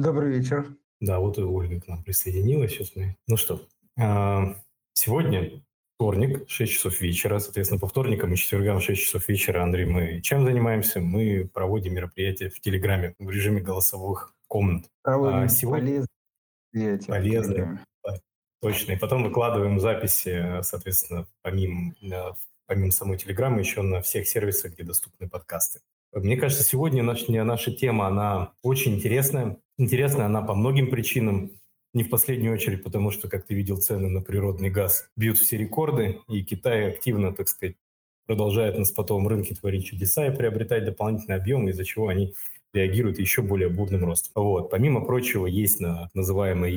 Добрый вечер. Да, вот и Ольга к нам присоединилась. Сейчас мы... Ну что, а, сегодня вторник, 6 часов вечера. Соответственно, по вторникам и четвергам 6 часов вечера, Андрей, мы чем занимаемся? Мы проводим мероприятия в Телеграме в режиме голосовых комнат. Проводим а сегодня... полезные Полезные, точно. И потом выкладываем записи, соответственно, помимо, помимо самой Телеграмы, еще на всех сервисах, где доступны подкасты. Мне кажется, сегодня наша, наша тема, она очень интересная. Интересная она по многим причинам. Не в последнюю очередь, потому что, как ты видел, цены на природный газ бьют все рекорды, и Китай активно, так сказать, продолжает на спотовом рынке творить чудеса и приобретать дополнительный объем, из-за чего они реагирует еще более бурным ростом. Вот. Помимо прочего, есть на, называемая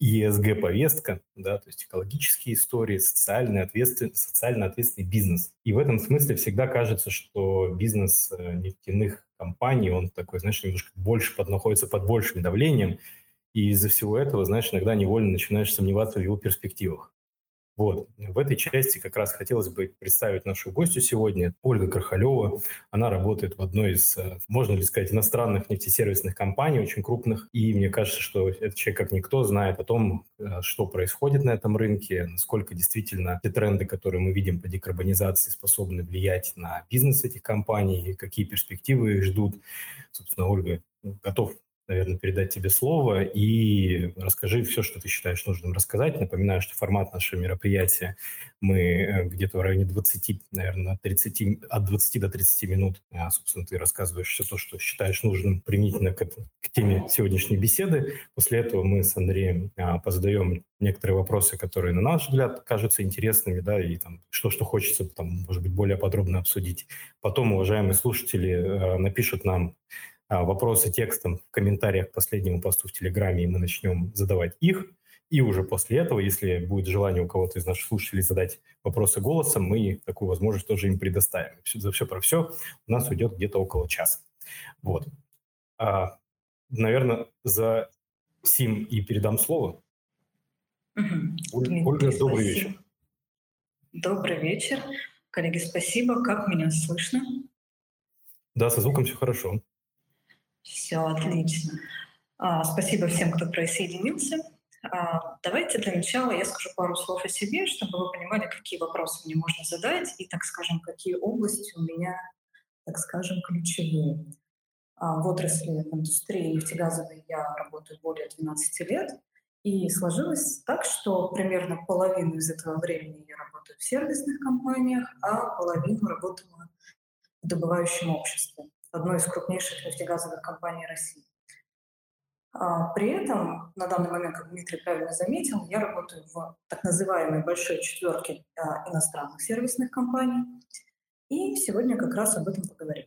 ESG-повестка, да, то есть экологические истории, социальный ответственный, социально ответственный бизнес. И в этом смысле всегда кажется, что бизнес э, нефтяных компаний, он такой, знаешь, немножко больше под, находится под большим давлением, и из-за всего этого, знаешь, иногда невольно начинаешь сомневаться в его перспективах. Вот. В этой части как раз хотелось бы представить нашу гостью сегодня, Ольга Крахалева. Она работает в одной из, э, можно ли сказать, иностранных нефтесервисных компаний, очень крупных. И мне кажется, что этот человек, как никто, знает о том, э, что происходит на этом рынке, насколько действительно те тренды, которые мы видим по декарбонизации, способны влиять на бизнес этих компаний, какие перспективы их ждут. Собственно, Ольга ну, готов наверное, передать тебе слово и расскажи все, что ты считаешь нужным рассказать. Напоминаю, что формат нашего мероприятия мы э, где-то в районе 20, наверное, 30, от 20 до 30 минут, а, собственно, ты рассказываешь все то, что считаешь нужным применительно к, к теме сегодняшней беседы. После этого мы с Андреем а, позадаем некоторые вопросы, которые, на наш взгляд, кажутся интересными, да, и там что, что хочется, там, может быть, более подробно обсудить. Потом, уважаемые слушатели, э, напишут нам а, вопросы текстом в комментариях к последнему посту в Телеграме, и мы начнем задавать их. И уже после этого, если будет желание у кого-то из наших слушателей задать вопросы голосом, мы такую возможность тоже им предоставим. За все про все у нас уйдет где-то около часа. Вот. А, наверное, за Сим и передам слово. Угу. Ольга, добрый вечер. Добрый вечер. Коллеги, спасибо. Как меня слышно? Да, со звуком все хорошо. Все отлично. А, спасибо всем, кто присоединился. А, давайте для начала я скажу пару слов о себе, чтобы вы понимали, какие вопросы мне можно задать и, так скажем, какие области у меня, так скажем, ключевые. А, в отрасли в индустрии нефтегазовой я работаю более 12 лет, и сложилось так, что примерно половину из этого времени я работаю в сервисных компаниях, а половину работала в добывающем обществе одной из крупнейших нефтегазовых компаний России. А, при этом, на данный момент, как Дмитрий правильно заметил, я работаю в так называемой большой четверке а, иностранных сервисных компаний. И сегодня как раз об этом поговорим.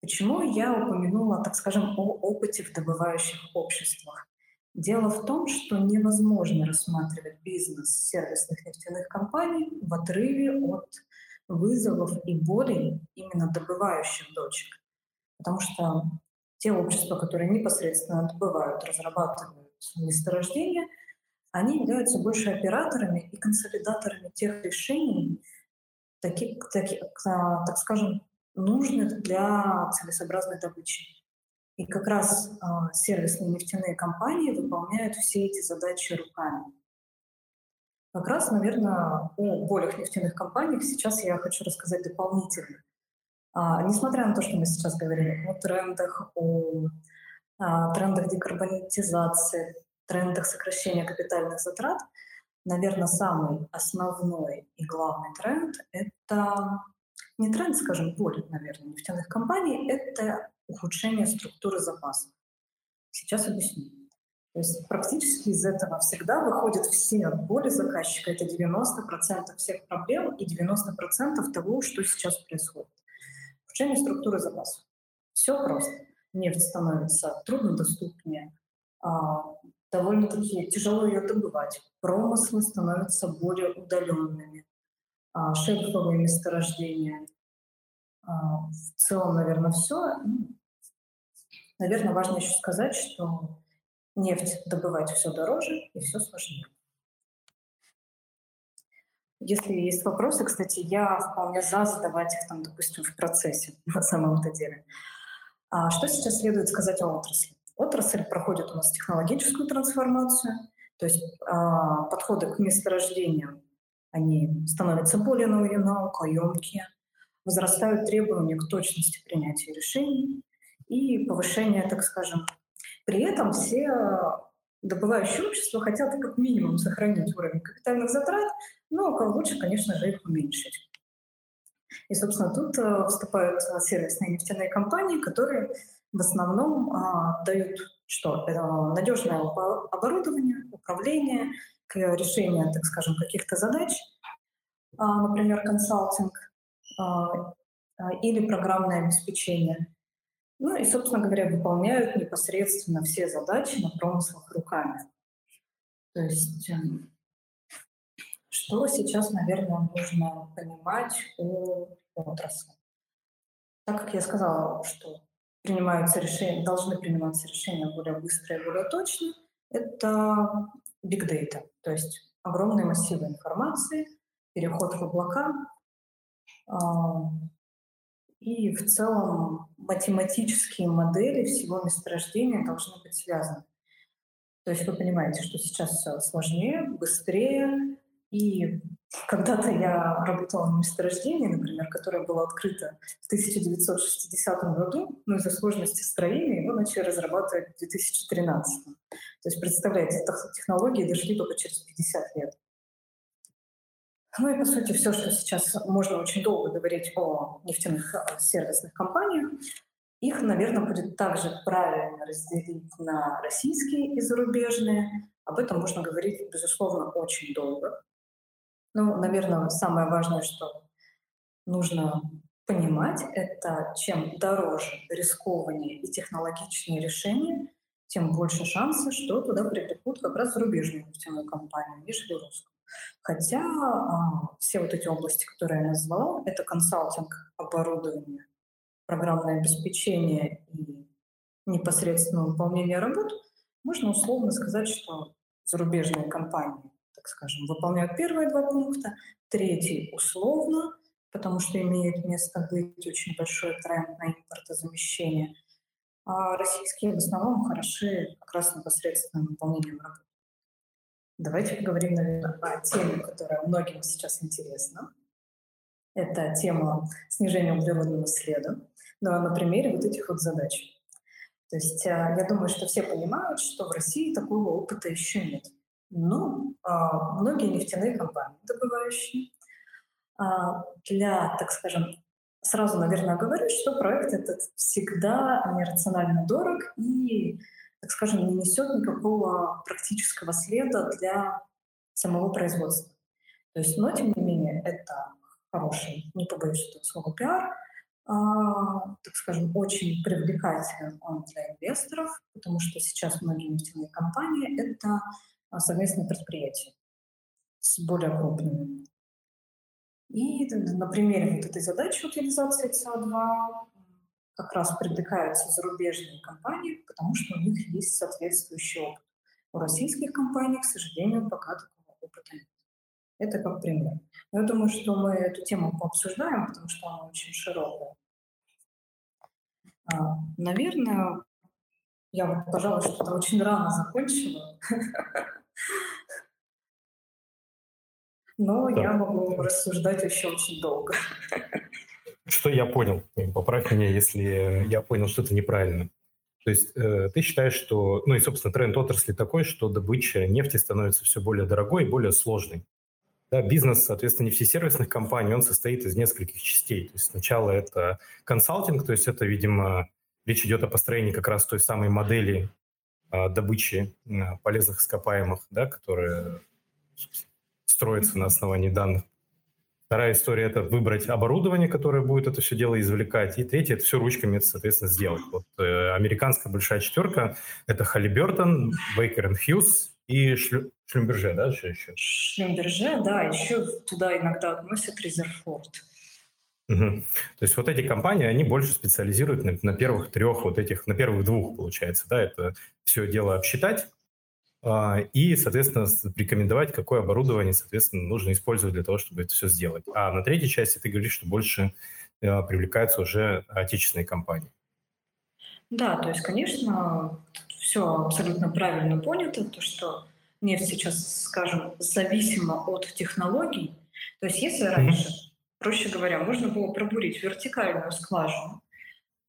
Почему я упомянула, так скажем, о опыте в добывающих обществах? Дело в том, что невозможно рассматривать бизнес сервисных нефтяных компаний в отрыве от вызовов и болей именно добывающих дочек. Потому что те общества, которые непосредственно добывают, разрабатывают месторождения, они являются больше операторами и консолидаторами тех решений, таких, таких, так скажем, нужных для целесообразной добычи. И как раз э, сервисные нефтяные компании выполняют все эти задачи руками. Как раз, наверное, о болях нефтяных компаниях сейчас я хочу рассказать дополнительно. А, несмотря на то, что мы сейчас говорим о трендах, о а, трендах декарбонизации, трендах сокращения капитальных затрат, наверное, самый основной и главный тренд — это не тренд, скажем, боль, наверное, нефтяных компаний, это ухудшение структуры запасов. Сейчас объясню. То есть практически из этого всегда выходят все боли заказчика. Это 90% всех проблем и 90% того, что сейчас происходит. Улучшение структуры запасов. Все просто. Нефть становится труднодоступнее, а, довольно-таки тяжело ее добывать. Промыслы становятся более удаленными. А, шельфовые месторождения. А, в целом, наверное, все. Наверное, важно еще сказать, что нефть добывать все дороже и все сложнее. Если есть вопросы, кстати, я вполне за задавать их там, допустим, в процессе на самом-то деле. А что сейчас следует сказать о отрасли? отрасль проходит у нас технологическую трансформацию, то есть а, подходы к месторождениям, они становятся более наукоемкие, возрастают требования к точности принятия решений и повышение, так скажем. При этом все добывающие общества хотят как минимум сохранить уровень капитальных затрат, но лучше, конечно же, их уменьшить. И, собственно, тут э, вступают сервисные нефтяные компании, которые в основном а, дают что? Э, надежное оборудование, управление, решение, так скажем, каких-то задач, а, например, консалтинг а, или программное обеспечение. Ну и, собственно говоря, выполняют непосредственно все задачи на промыслах руками. То есть эм, что сейчас, наверное, нужно понимать о отрасли? Так как я сказала, что принимаются решения, должны приниматься решения более быстро и более точно, это big data, то есть огромные массивы информации, переход в облака, а, и в целом математические модели всего месторождения должны быть связаны. То есть вы понимаете, что сейчас все сложнее, быстрее, и когда-то я работала на месторождении, например, которое было открыто в 1960 году, но из-за сложности строения его начали разрабатывать в 2013. То есть, представляете, технологии дошли только через 50 лет. Ну и, по сути, все, что сейчас можно очень долго говорить о нефтяных э, сервисных компаниях, их, наверное, будет также правильно разделить на российские и зарубежные. Об этом можно говорить, безусловно, очень долго. Ну, наверное, самое важное, что нужно понимать, это чем дороже, рискованнее и технологичнее решение, тем больше шансы, что туда привлекут как раз зарубежную нефтяную компанию, нежели русскую. Хотя а, все вот эти области, которые я назвала, это консалтинг, оборудование, программное обеспечение и непосредственно выполнение работ, можно условно сказать, что зарубежные компании так скажем, выполняют первые два пункта, третий условно, потому что имеет место быть очень большой тренд на импортозамещение, а российские в основном хороши как раз непосредственным выполнением работы. Давайте поговорим, наверное, о теме, которая многим сейчас интересна. Это тема снижения углеродного следа ну, а на примере вот этих вот задач. То есть а, я думаю, что все понимают, что в России такого опыта еще нет. Но а, многие нефтяные компании, добывающие, а, для, так скажем, сразу, наверное, говорю, что проект этот всегда нерационально дорог и, так скажем, не несет никакого практического следа для самого производства. То есть, но, тем не менее, это хороший, не побоюсь этого слова, пиар, а, так скажем, очень привлекателен он для инвесторов, потому что сейчас многие нефтяные компании — это а, совместные предприятия с более крупными. И на примере вот этой задачи утилизации СО2 как раз привлекаются зарубежные компании, потому что у них есть соответствующий опыт. У российских компаний, к сожалению, пока такого опыта нет. Это как пример. Но я думаю, что мы эту тему пообсуждаем, потому что она очень широкая. А, наверное, я вот, пожалуй, что-то очень рано закончила. Но я могу рассуждать еще очень долго. Что я понял? Поправь меня, если я понял что-то неправильно. То есть э, ты считаешь, что, ну и, собственно, тренд отрасли такой, что добыча нефти становится все более дорогой и более сложной. Да, бизнес, соответственно, нефтесервисных компаний, он состоит из нескольких частей. То есть сначала это консалтинг, то есть это, видимо, речь идет о построении как раз той самой модели а, добычи а, полезных ископаемых, да, которые строится на основании данных. Вторая история – это выбрать оборудование, которое будет это все дело извлекать. И третья – это все ручками, соответственно, сделать. Вот э, американская большая четверка – это Халибертон, Бейкер и Хьюз и Шлю, Шлюмберже, да, что еще? Шлюмберже, да, еще туда иногда относят Резерфорд. Угу. То есть вот эти компании, они больше специализируют на, на первых трех вот этих, на первых двух, получается, да, это все дело обсчитать, и, соответственно, рекомендовать, какое оборудование, соответственно, нужно использовать для того, чтобы это все сделать. А на третьей части ты говоришь, что больше э, привлекаются уже отечественные компании. Да, то есть, конечно, все абсолютно правильно понято, то, что нефть сейчас, скажем, зависима от технологий. То есть если раньше, проще говоря, можно было пробурить вертикальную скважину,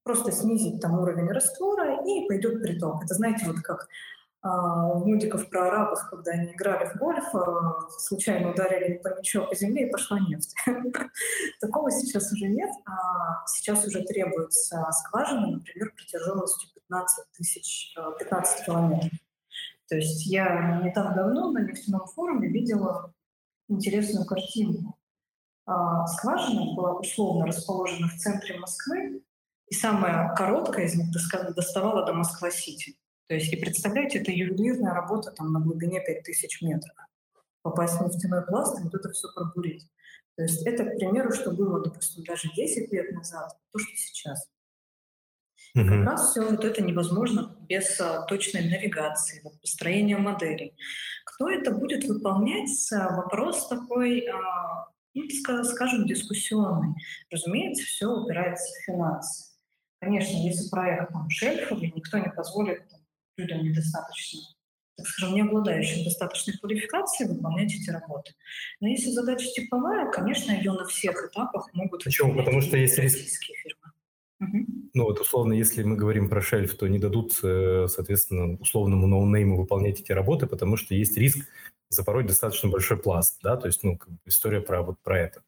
просто снизить там уровень раствора, и пойдет приток. Это, знаете, вот как а, мультиков про арабов, когда они играли в гольф, а, случайно ударили по мячу по земле и пошла нефть. Такого сейчас уже нет. А сейчас уже требуется скважина, например, протяженностью 15 тысяч, 15 километров. То есть я не так давно на нефтяном форуме видела интересную картинку. Скважина была условно расположена в центре Москвы, и самая короткая из них доставала до Москва-Сити. То есть, и представляете, это ювелирная работа там на глубине 5000 метров. Попасть в нефтяной пласт и вот это все пробурить. То есть это, к примеру, что было, допустим, даже 10 лет назад, то, что сейчас. И как раз все вот это невозможно без а, точной навигации, вот, построения моделей. Кто это будет выполнять? Вопрос такой, а, ну, скажем, дискуссионный. Разумеется, все упирается в финансы. Конечно, если проект там шельфовый, никто не позволит людям недостаточно, так скажем, не обладающим достаточной квалификацией выполнять эти работы. Но если задача типовая, конечно, ее на всех этапах могут... Почему? Потому что есть риск... фирмы. Угу. Ну вот условно, если мы говорим про шельф, то не дадут, э, соответственно, условному ноунейму выполнять эти работы, потому что есть риск запороть достаточно большой пласт, да, то есть, ну, история про вот про это.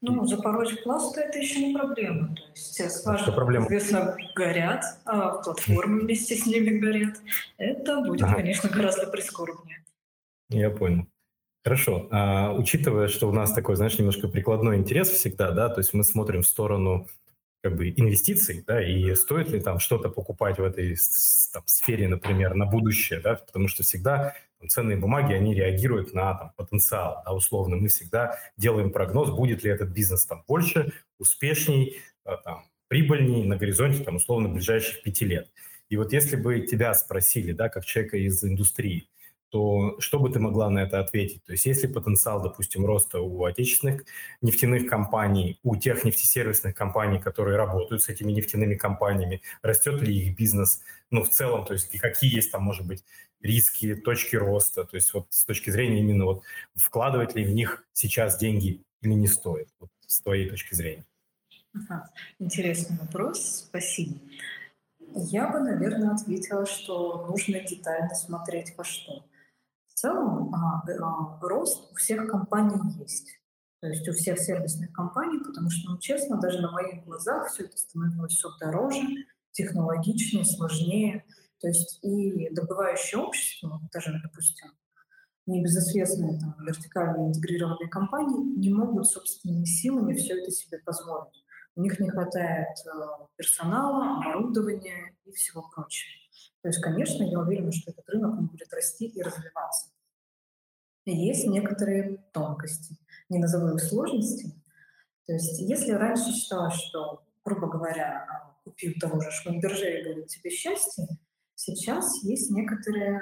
Ну, запороть пласт – это еще не проблема. То есть скважины, проблема? известно, горят, а платформы вместе с ними горят. Это будет, ага. конечно, гораздо прискорбнее. Я понял. Хорошо. А, учитывая, что у нас такой, знаешь, немножко прикладной интерес всегда, да, то есть мы смотрим в сторону как бы инвестиций, да, и стоит ли там что-то покупать в этой там, сфере, например, на будущее, да, потому что всегда ценные бумаги, они реагируют на там, потенциал, да, условно. Мы всегда делаем прогноз, будет ли этот бизнес там больше, успешней, э, там, прибыльней на горизонте, там, условно, ближайших пяти лет. И вот если бы тебя спросили, да, как человека из индустрии, то что бы ты могла на это ответить? То есть есть ли потенциал, допустим, роста у отечественных нефтяных компаний, у тех нефтесервисных компаний, которые работают с этими нефтяными компаниями, растет ли их бизнес, ну, в целом, то есть какие есть там, может быть, риски, точки роста, то есть вот с точки зрения именно вот вкладывать ли в них сейчас деньги или не стоит, вот с твоей точки зрения? Ага. Интересный вопрос, спасибо. Я бы, наверное, ответила, что нужно детально смотреть во что. Целом а, а, рост у всех компаний есть. То есть у всех сервисных компаний, потому что, ну, честно, даже на моих глазах все это становилось все дороже, технологичнее, сложнее. То есть и добывающее общество, даже, допустим, небезызвестные там, вертикально интегрированные компании не могут собственными силами все это себе позволить. У них не хватает э, персонала, оборудования и всего прочего. То есть, конечно, я уверена, что этот рынок будет расти и развиваться. Есть некоторые тонкости, не назову их сложности. То есть, если раньше считалось, что, грубо говоря, купив того же Швамберже и будет тебе счастье, Сейчас есть некоторые,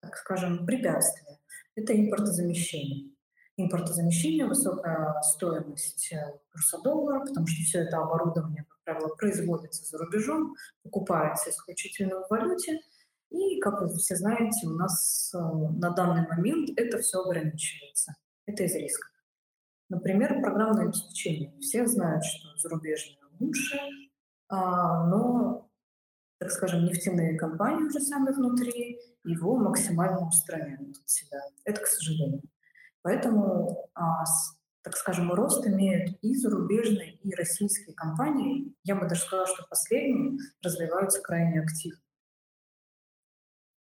так скажем, препятствия. Это импортозамещение. Импортозамещение, высокая стоимость э, курса доллара, потому что все это оборудование, как правило, производится за рубежом, покупается исключительно в валюте, и, как вы все знаете, у нас э, на данный момент это все ограничивается. Это из риска. Например, программное обеспечение. Все знают, что зарубежное лучше, а, но так скажем, нефтяные компании уже сами внутри, его максимально устраняют от себя. Это к сожалению. Поэтому, а, так скажем, рост имеют и зарубежные, и российские компании. Я бы даже сказала, что последние развиваются крайне активно.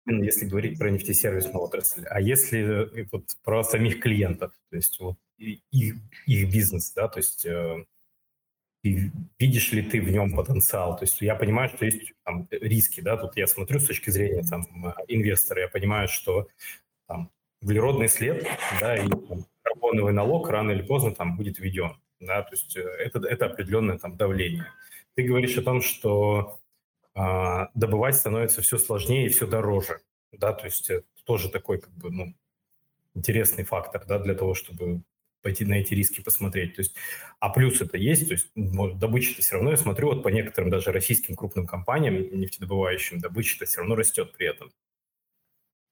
Если говорить про нефтесервисную отрасль, а если э, вот про самих клиентов, то есть вот их, их бизнес, да, то есть э, и видишь ли ты в нем потенциал? То есть я понимаю, что есть там, риски, да, тут я смотрю с точки зрения там, инвестора, я понимаю, что там, углеродный след, да, и там, карбоновый налог рано или поздно там будет введен, да, то есть э, это, это определенное там давление. Ты говоришь о том, что э, добывать становится все сложнее и все дороже, да, то есть это тоже такой как бы, ну, интересный фактор, да, для того, чтобы пойти на эти риски посмотреть. То есть, а плюс это есть, то есть добыча-то все равно, я смотрю, вот по некоторым даже российским крупным компаниям нефтедобывающим, добыча-то все равно растет при этом.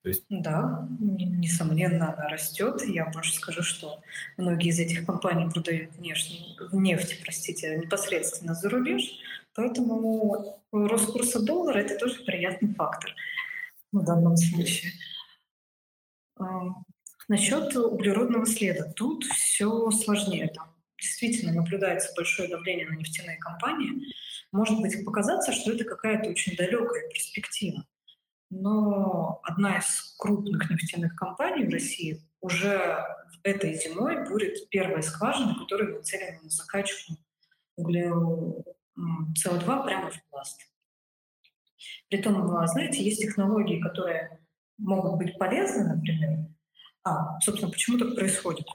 То есть... Да, несомненно, она растет. Я больше скажу, что многие из этих компаний продают нефть, нефть простите, непосредственно за рубеж, поэтому рост курса доллара – это тоже приятный фактор в данном случае. Насчет углеродного следа. Тут все сложнее. Там действительно наблюдается большое давление на нефтяные компании. Может быть показаться, что это какая-то очень далекая перспектива но одна из крупных нефтяных компаний в России уже этой зимой будет первая скважина, которая нацелена на закачку углеро... СО2 прямо в пласт. Притом, знаете, есть технологии, которые могут быть полезны, например. А, собственно, почему так происходит?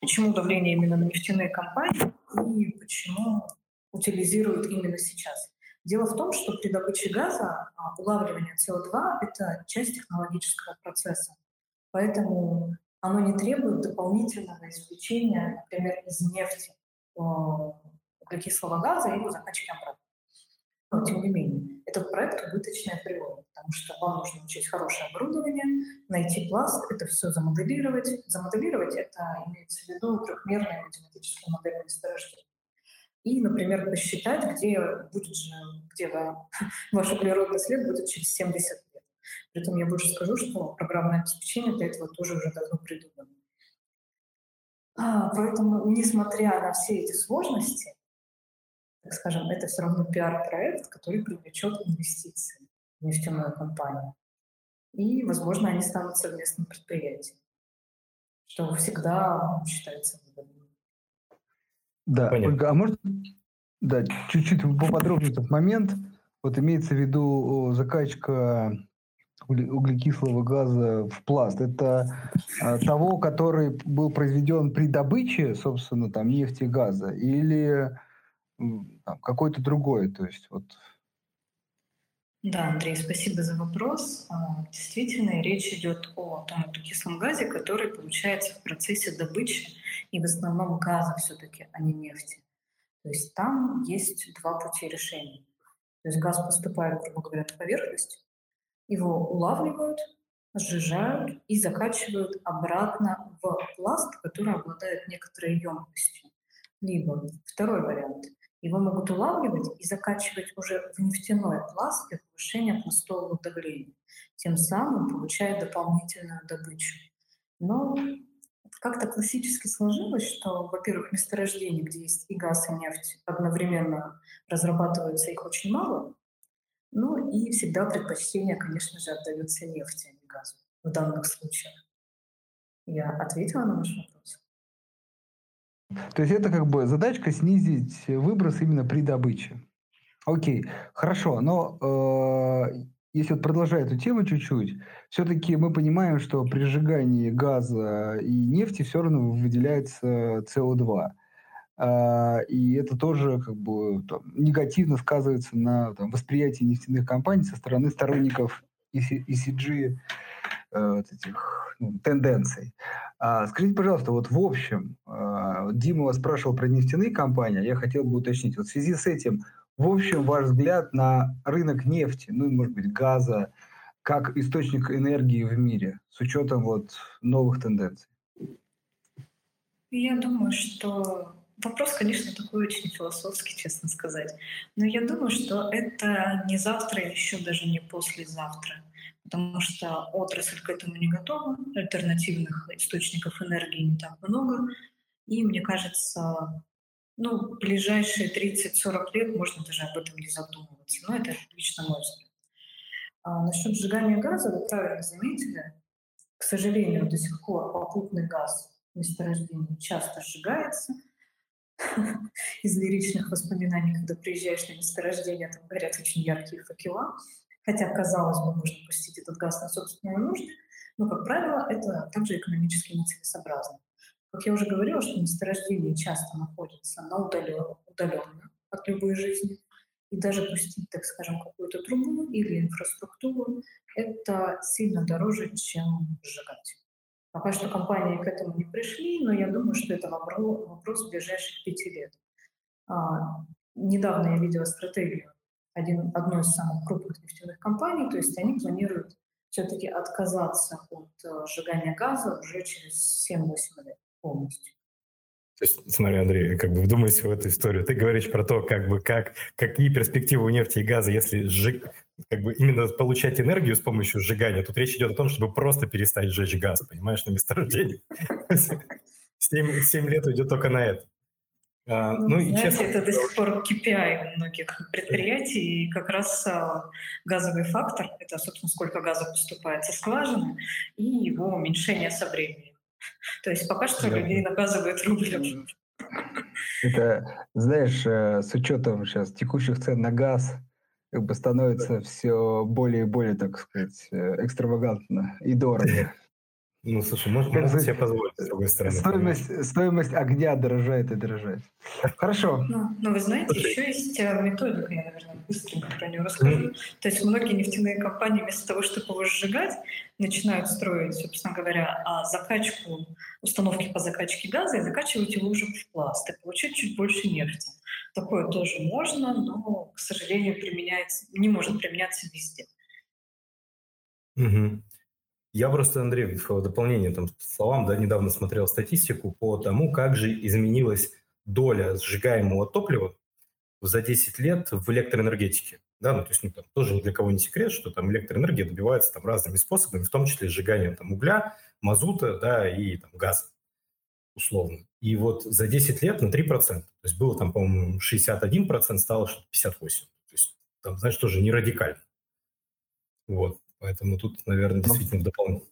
Почему давление именно на нефтяные компании и почему утилизируют именно сейчас? Дело в том, что при добыче газа а, улавливание СО2 — это часть технологического процесса. Поэтому оно не требует дополнительного извлечения, например, из нефти углекислого газа и его закачки обратно. Но, тем не менее, этот проект убыточная природа, потому что вам нужно учить хорошее оборудование, найти пласт, это все замоделировать. Замоделировать — это имеется в виду трехмерная математическая модель месторождения и, например, посчитать, где будет же, где да, ваш углеродный след будет через 70 лет. При я больше скажу, что программное обеспечение для этого тоже уже давно придумано. А, поэтому, несмотря на все эти сложности, так скажем, это все равно пиар-проект, который привлечет инвестиции в нефтяную компанию. И, возможно, они станут совместным предприятием, что всегда считается выгодным. Да, Понятно. Ольга, а может, да, чуть-чуть поподробнее этот момент. Вот имеется в виду закачка углекислого газа в пласт. Это а, того, который был произведен при добыче, собственно, там нефти и газа, или там, какой-то другой. То есть вот. Да, Андрей, спасибо за вопрос. А, действительно, речь идет о том углекислом газе, который получается в процессе добычи и в основном газа все-таки, а не нефти. То есть там есть два пути решения. То есть газ поступает, грубо говоря, на поверхность, его улавливают, сжижают и закачивают обратно в пласт, который обладает некоторой емкостью. Либо второй вариант. Его могут улавливать и закачивать уже в нефтяной пласт для повышения пластового давления, тем самым получая дополнительную добычу. Но как-то классически сложилось, что, во-первых, месторождений, где есть и газ, и нефть, одновременно разрабатываются их очень мало, ну и всегда предпочтение, конечно же, отдается нефти, а не газу в данных случаях. Я ответила на ваш вопрос. То есть это как бы задачка снизить выброс именно при добыче. Окей, хорошо, но э, если вот продолжая эту тему чуть-чуть, все-таки мы понимаем, что при сжигании газа и нефти все равно выделяется СО2. А, и это тоже как бы там, негативно сказывается на там, восприятии нефтяных компаний со стороны сторонников ECG э, этих ну, тенденций. А, скажите, пожалуйста, вот в общем, а, Дима вас спрашивал про нефтяные компании, я хотел бы уточнить. Вот в связи с этим в общем, ваш взгляд на рынок нефти, ну, может быть, газа, как источник энергии в мире, с учетом вот новых тенденций? Я думаю, что вопрос, конечно, такой очень философский, честно сказать. Но я думаю, что это не завтра, еще даже не послезавтра. Потому что отрасль к этому не готова, альтернативных источников энергии не так много. И мне кажется, ну, ближайшие 30-40 лет можно даже об этом не задумываться. Но это лично мой взгляд. А насчет сжигания газа, вы правильно заметили, к сожалению, до сих пор попутный газ в месторождении часто сжигается. Из лиричных воспоминаний, когда приезжаешь на месторождение, там горят очень яркие факела. Хотя, казалось бы, можно пустить этот газ на собственные нужды, но, как правило, это также экономически нецелесообразно. Как я уже говорила, что месторождение часто находится на удаленно, удаленно от любой жизни. И даже пустить, так скажем, какую-то трубу или инфраструктуру, это сильно дороже, чем сжигать. Пока что компании к этому не пришли, но я думаю, что это вопрос, вопрос ближайших пяти лет. А, недавно я видела стратегию один, одной из самых крупных нефтяных компаний, то есть они планируют все-таки отказаться от uh, сжигания газа уже через 7-8 лет полностью. То есть, смотри, Андрей, как бы вдумайся в эту историю. Ты говоришь про то, как бы, как, какие перспективы у нефти и газа, если сжиг, как бы именно получать энергию с помощью сжигания. Тут речь идет о том, чтобы просто перестать сжечь газ, понимаешь, на месторождении. Семь лет уйдет только на это. А, ну, ну, знаете, честно, это до сих пор KPI у многих предприятий, и как раз а, газовый фактор — это, собственно, сколько газа поступает со скважины, и его уменьшение со временем. То есть пока что да. людей наказывают рублем. Это, знаешь, э, с учетом сейчас текущих цен на газ, как бы становится все более и более, так сказать, э, экстравагантно и дорого. Ну, слушай, можно, как можно себе позволить, с другой стороны. Стоимость, стоимость огня дорожает и дорожает. Хорошо. Ну, ну вы знаете, слушай. еще есть э, методика, я, наверное, быстренько про нее расскажу. Mm. То есть многие нефтяные компании вместо того, чтобы его сжигать, начинают строить, собственно говоря, а закачку, установки по закачке газа и закачивать его уже в пласт и получить чуть больше нефти. Такое тоже можно, но, к сожалению, применяется, не может применяться везде. Угу. Я просто, Андрей, в дополнение там, словам, да, недавно смотрел статистику по тому, как же изменилась доля сжигаемого топлива за 10 лет в электроэнергетике. Да, ну, то есть ну, там, тоже ни для кого не секрет, что там электроэнергия добивается там, разными способами, в том числе сжиганием там, угля, мазута да, и там, газа условно. И вот за 10 лет на 3%. То есть было там, по-моему, 61%, стало что-то 58%. То есть там, знаешь, тоже не радикально. Вот. Поэтому тут, наверное, ну, действительно дополнение.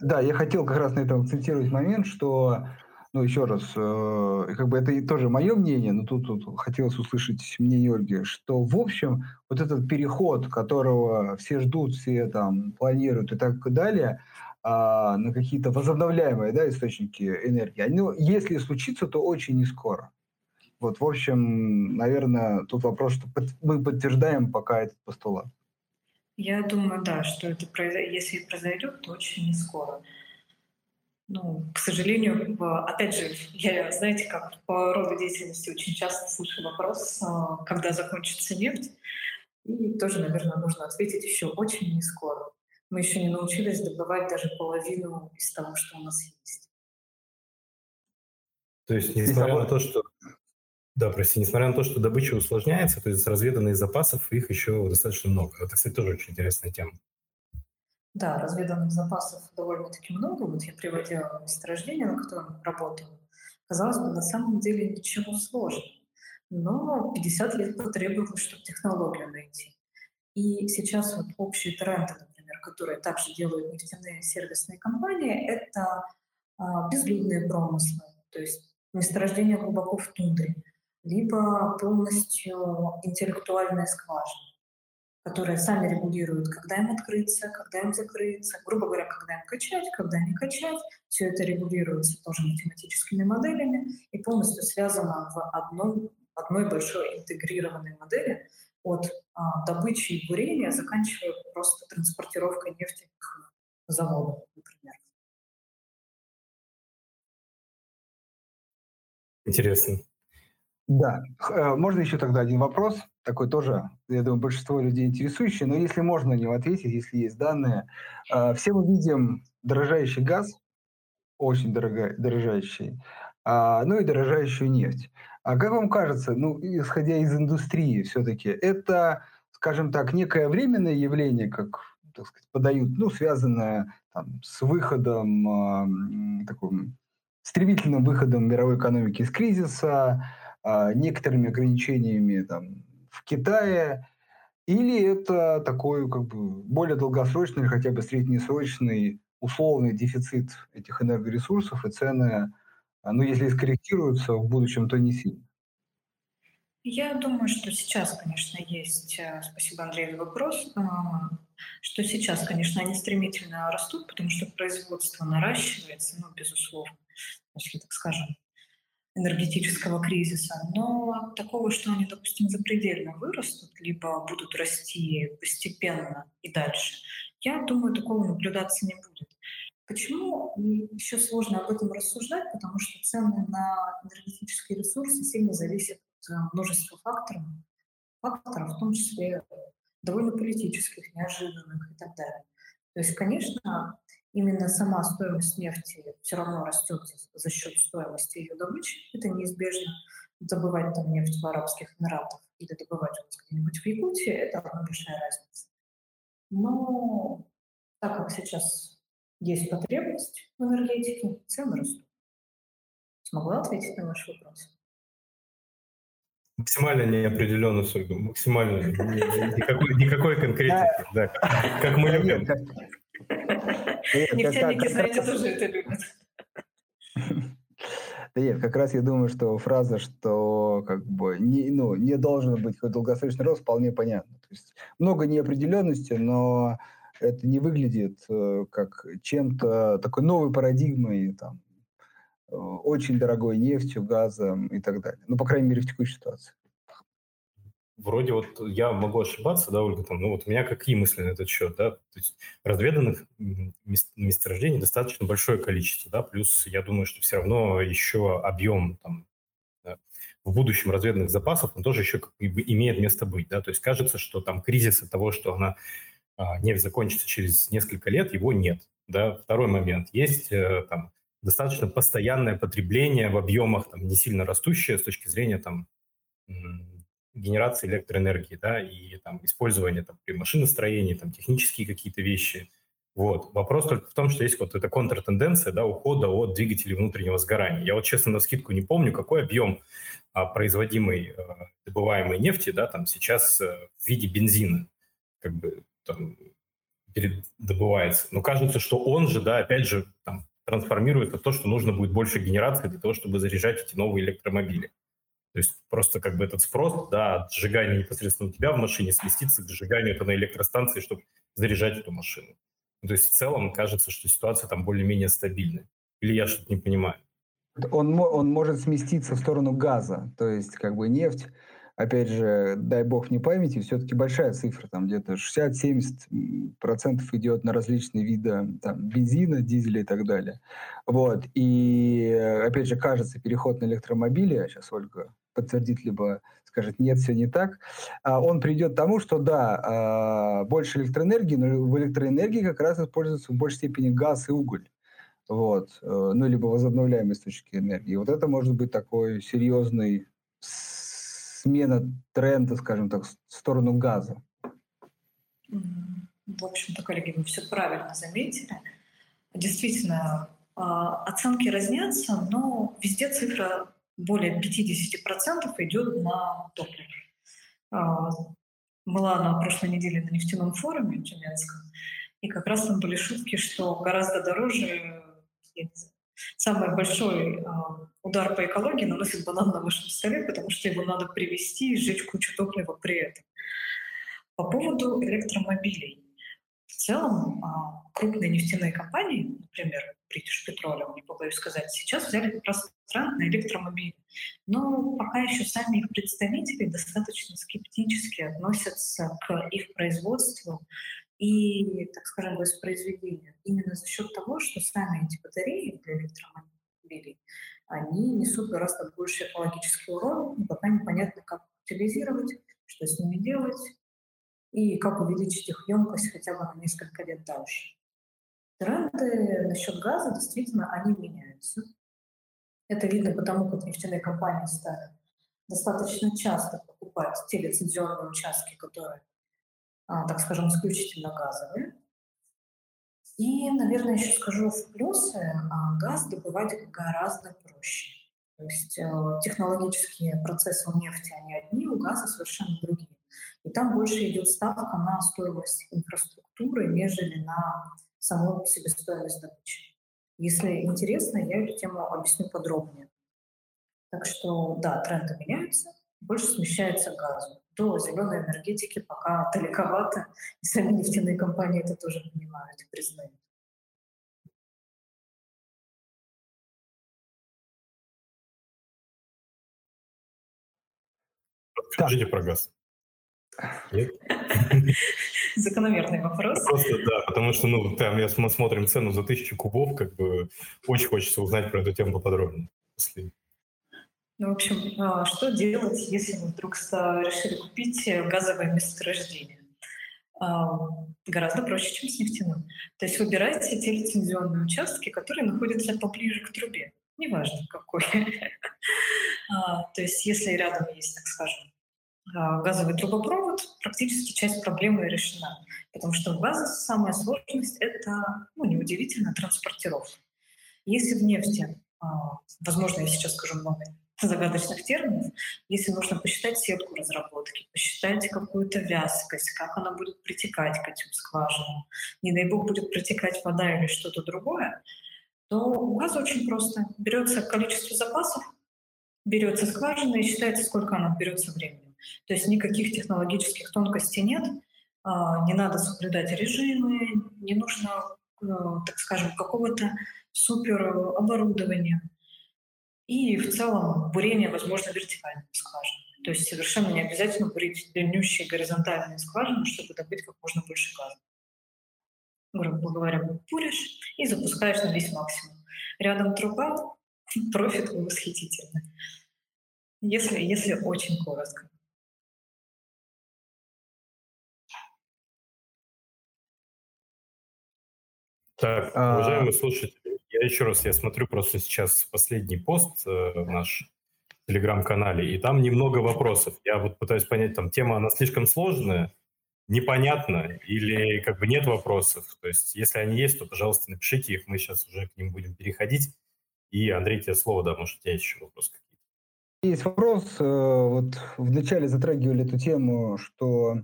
Да, я хотел как раз на этом акцентировать момент, что, ну, еще раз, э, как бы это тоже мое мнение, но тут, тут хотелось услышать мнение Ольги, что, в общем, вот этот переход, которого все ждут, все там планируют и так далее, э, на какие-то возобновляемые да, источники энергии, ну, если случится, то очень не скоро. Вот, в общем, наверное, тут вопрос, что мы подтверждаем пока этот постулат. Я думаю, да, что это если произойдет, то очень не скоро. Ну, к сожалению, опять же, я, знаете, как по роду деятельности очень часто слышу вопрос, а, когда закончится нефть. И тоже, наверное, нужно ответить еще очень не скоро. Мы еще не научились добывать даже половину из того, что у нас есть. То есть, несмотря на то, что да, прости, несмотря на то, что добыча усложняется, то есть разведанных запасов их еще достаточно много. Это, кстати, тоже очень интересная тема. Да, разведанных запасов довольно-таки много. Вот я приводила месторождение, на котором работала. Казалось бы, на самом деле ничего сложного. Но 50 лет потребовалось, чтобы технологию найти. И сейчас вот общие тренды, например, которые также делают нефтяные сервисные компании, это а, безлюдные промыслы, то есть месторождение глубоко в тундре, либо полностью интеллектуальная скважина, которые сами регулируют, когда им открыться, когда им закрыться, грубо говоря, когда им качать, когда не качать. Все это регулируется тоже математическими моделями и полностью связано в одной, одной большой интегрированной модели от а, добычи и бурения, заканчивая просто транспортировкой нефти к заводу, например. Интересно. Да. Э, можно еще тогда один вопрос, такой тоже, я думаю, большинство людей интересующий, но если можно на него ответить, если есть данные. Э, все мы видим дорожающий газ, очень дорого, дорожающий, а, ну и дорожающую нефть. А как вам кажется, ну, исходя из индустрии все-таки, это, скажем так, некое временное явление, как так сказать, подают, ну, связанное там, с выходом, э, таким стремительным выходом мировой экономики из кризиса, а, некоторыми ограничениями там, в Китае, или это такой как бы более долгосрочный или хотя бы среднесрочный условный дефицит этих энергоресурсов и цены, а, ну, если скорректируются в будущем, то не сильно? Я думаю, что сейчас, конечно, есть, э, спасибо, Андрей, за вопрос, а, что сейчас, конечно, они стремительно растут, потому что производство наращивается, ну, безусловно, если так скажем, энергетического кризиса, но такого, что они, допустим, запредельно вырастут, либо будут расти постепенно и дальше, я думаю, такого наблюдаться не будет. Почему еще сложно об этом рассуждать? Потому что цены на энергетические ресурсы сильно зависят от э, множества факторов, факторов, в том числе довольно политических, неожиданных и так далее. То есть, конечно, именно сама стоимость нефти все равно растет за счет стоимости ее добычи. Это неизбежно. Добывать там нефть в Арабских Эмиратах или добывать где-нибудь в Якутии – это большая разница. Но так как сейчас есть потребность в энергетике, цены растут. Смогла ответить на ваш вопрос? Максимально неопределенно, Ольга, максимально. Никакой, никакой конкретики, да, как мы любим. Нефтяники, знаете, тоже это любят. Да нет, как раз я думаю, что фраза, что как бы не, ну, не должен быть какой долгосрочный рост, вполне понятна. То есть много неопределенности, но это не выглядит э, как чем-то такой новой парадигмой, там, э, очень дорогой нефтью, газом и так далее. Ну, по крайней мере, в текущей ситуации вроде вот я могу ошибаться, да, Ольга, там, ну вот у меня какие мысли на этот счет, да, то есть разведанных мест, месторождений достаточно большое количество, да, плюс я думаю, что все равно еще объем там да, в будущем разведанных запасов, он тоже еще как бы имеет место быть, да, то есть кажется, что там кризис от того, что она а, нефть закончится через несколько лет, его нет, да. Второй момент, есть э, там достаточно постоянное потребление в объемах там не сильно растущее с точки зрения там генерации электроэнергии, да, и там использование там при машиностроении, там технические какие-то вещи. Вот. Вопрос только в том, что есть вот эта контртенденция, да, ухода от двигателей внутреннего сгорания. Я вот честно на скидку не помню, какой объем а, производимой, а, добываемой нефти, да, там сейчас а, в виде бензина, как бы там добывается. Но кажется, что он же, да, опять же, там, трансформируется в то, что нужно будет больше генерации для того, чтобы заряжать эти новые электромобили. То есть просто как бы этот спрос, да, от сжигания непосредственно у тебя в машине сместится к сжиганию это на электростанции, чтобы заряжать эту машину. Ну, то есть в целом кажется, что ситуация там более-менее стабильная. Или я что-то не понимаю? Он, он может сместиться в сторону газа, то есть как бы нефть, опять же, дай бог не памяти, все-таки большая цифра, там где-то 60-70% идет на различные виды там, бензина, дизеля и так далее. Вот. И, опять же, кажется, переход на электромобили, а сейчас Ольга подтвердит, либо скажет, нет, все не так, а он придет к тому, что да, а, больше электроэнергии, но в электроэнергии как раз используется в большей степени газ и уголь. Вот. Э, ну, либо возобновляемые источники энергии. Вот это может быть такой серьезный смена тренда, скажем так, в сторону газа. В общем-то, коллеги, вы все правильно заметили. Действительно, а, оценки разнятся, но везде цифра более 50% идет на топливо. А, была на прошлой неделе на нефтяном форуме Тюменском, и как раз там были шутки, что гораздо дороже, самый большой э, удар по экологии наносит банан на вашем столе, потому что его надо привезти и сжечь кучу топлива при этом. По поводу электромобилей. В целом, э, крупные нефтяные компании, например, British Petroleum, не побоюсь сказать, сейчас взяли тренд на электромобили. Но пока еще сами их представители достаточно скептически относятся к их производству и, так скажем, воспроизведению. Именно за счет того, что сами эти батареи для электромобилей, они несут гораздо больше экологический урон, пока непонятно, как утилизировать, что с ними делать, и как увеличить их емкость хотя бы на несколько лет дальше. Тренды насчет газа действительно они меняются. Это видно потому, как нефтяные компании стали достаточно часто покупать те лицензионные участки, которые, а, так скажем, исключительно газовые. И, наверное, еще скажу в плюсы, а, газ добывать гораздо проще. То есть э, технологические процессы у нефти, они одни, у газа совершенно другие. И там больше идет ставка на стоимость инфраструктуры, нежели на саму себестоимость добычи. Если интересно, я эту тему объясню подробнее. Так что, да, тренды меняются, больше смещается газу. До зеленой энергетики пока далековато, и сами нефтяные компании это тоже понимают и признают. Расскажите про газ. Нет? Закономерный вопрос. Просто, да, потому что, ну, там, если мы смотрим цену за тысячу кубов, как бы очень хочется узнать про эту тему поподробнее. Если... Ну, в общем, а, что делать, если вы вдруг решили купить газовое месторождение? А, гораздо проще, чем с нефтяным. То есть выбирайте те лицензионные участки, которые находятся поближе к трубе. Неважно, какой. А, то есть если рядом есть, так скажем, газовый трубопровод, практически часть проблемы решена. Потому что в газе самая сложность — это, ну, неудивительно, транспортировка. Если в нефти, а, возможно, я сейчас скажу много загадочных терминов, если нужно посчитать сетку разработки, посчитать какую-то вязкость, как она будет притекать к этим скважинам, не дай бог будет протекать вода или что-то другое, то у газа очень просто. Берется количество запасов, берется скважина и считается, сколько она берется времени. То есть никаких технологических тонкостей нет, а, не надо соблюдать режимы, не нужно, э, так скажем, какого-то супер оборудования. И в целом бурение возможно вертикальными скважинами. То есть совершенно не обязательно бурить длиннющие горизонтальные скважины, чтобы добыть как можно больше газа. Грубо говоря, буришь и запускаешь на весь максимум. Рядом труба, профит восхитительный. Если, если очень коротко. Так, а, уважаемые слушатели, я еще раз, я смотрю просто сейчас последний пост э, наш в Телеграм-канале, и там немного вопросов. Я вот пытаюсь понять, там тема, она слишком сложная, непонятна или как бы нет вопросов. То есть если они есть, то, пожалуйста, напишите их, мы сейчас уже к ним будем переходить. И, Андрей, тебе слово, да, может, у тебя есть еще вопрос какие-то. Есть вопрос, э, вот вначале затрагивали эту тему, что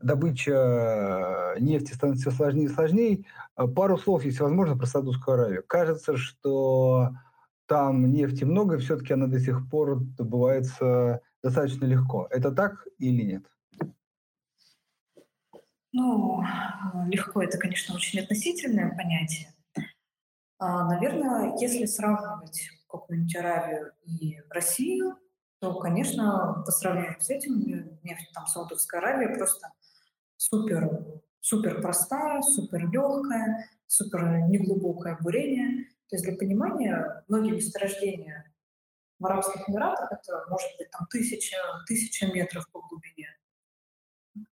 добыча нефти становится все сложнее и сложнее. А пару слов, если возможно, про Саудовскую Аравию. Кажется, что там нефти много, все-таки она до сих пор добывается достаточно легко. Это так или нет? Ну, легко это, конечно, очень относительное понятие. А, наверное, если сравнивать какую-нибудь Аравию и Россию, то, конечно, по сравнению с этим нефть там Саудовская Аравия просто супер, супер простая, супер легкая, супер неглубокое бурение. То есть для понимания, многие месторождения в Арабских Эмиратах, это может быть там тысяча, тысяча метров по глубине.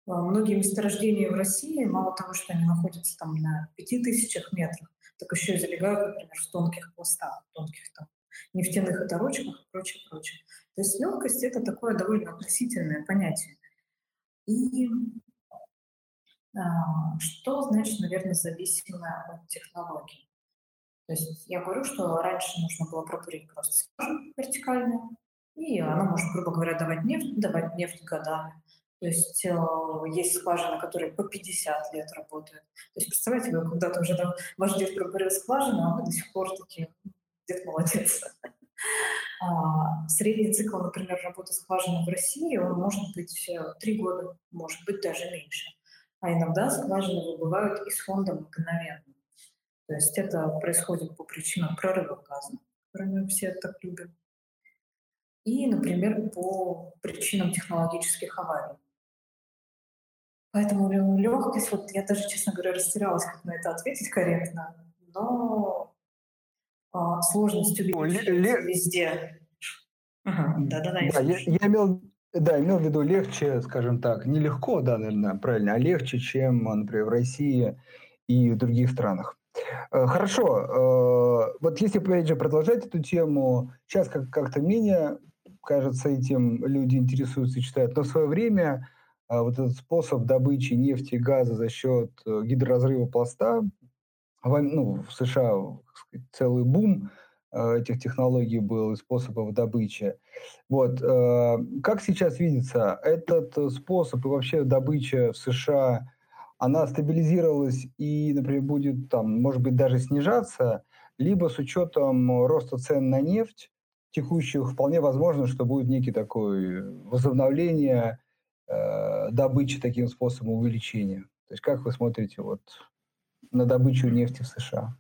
А многие месторождения в России, мало того, что они находятся там на пяти тысячах метрах, так еще и залегают, например, в тонких пластах, тонких там нефтяных оторочках и прочее, прочее. То есть легкость — это такое довольно относительное понятие. И что значит, наверное, зависимо от технологий? То есть я говорю, что раньше нужно было пропурить просто скважину вертикальную, и она может, грубо говоря, давать нефть, давать нефть годами. То есть э, есть скважины, которые по 50 лет работают. То есть представляете, вы когда-то уже там ваш дед пробурил скважину, а вы до сих пор такие, дед молодец. А, средний цикл, например, работы скважины в России, он может быть три года, может быть даже меньше а иногда скважины выбывают из фонда мгновенно. То есть это происходит по причинам прорыва газа, которые мы все так любим, и, например, по причинам технологических аварий. Поэтому легкость, вот я даже, честно говоря, растерялась, как на это ответить корректно, но а, сложность увеличивается везде. Да-да-да. Да, я, я имел да, имел в виду легче, скажем так, не легко, да, наверное, правильно, а легче, чем, например, в России и в других странах. Э, хорошо, э, вот если, опять же, продолжать эту тему, сейчас как- как-то менее, кажется, этим люди интересуются и читают, но в свое время э, вот этот способ добычи нефти и газа за счет гидроразрыва пласта, ну, в США целый бум этих технологий был и способов добычи. Вот. Э, как сейчас видится, этот способ и вообще добыча в США, она стабилизировалась и, например, будет там, может быть, даже снижаться, либо с учетом роста цен на нефть текущих, вполне возможно, что будет некий такой возобновление э, добычи таким способом увеличения. То есть как вы смотрите вот на добычу нефти в США?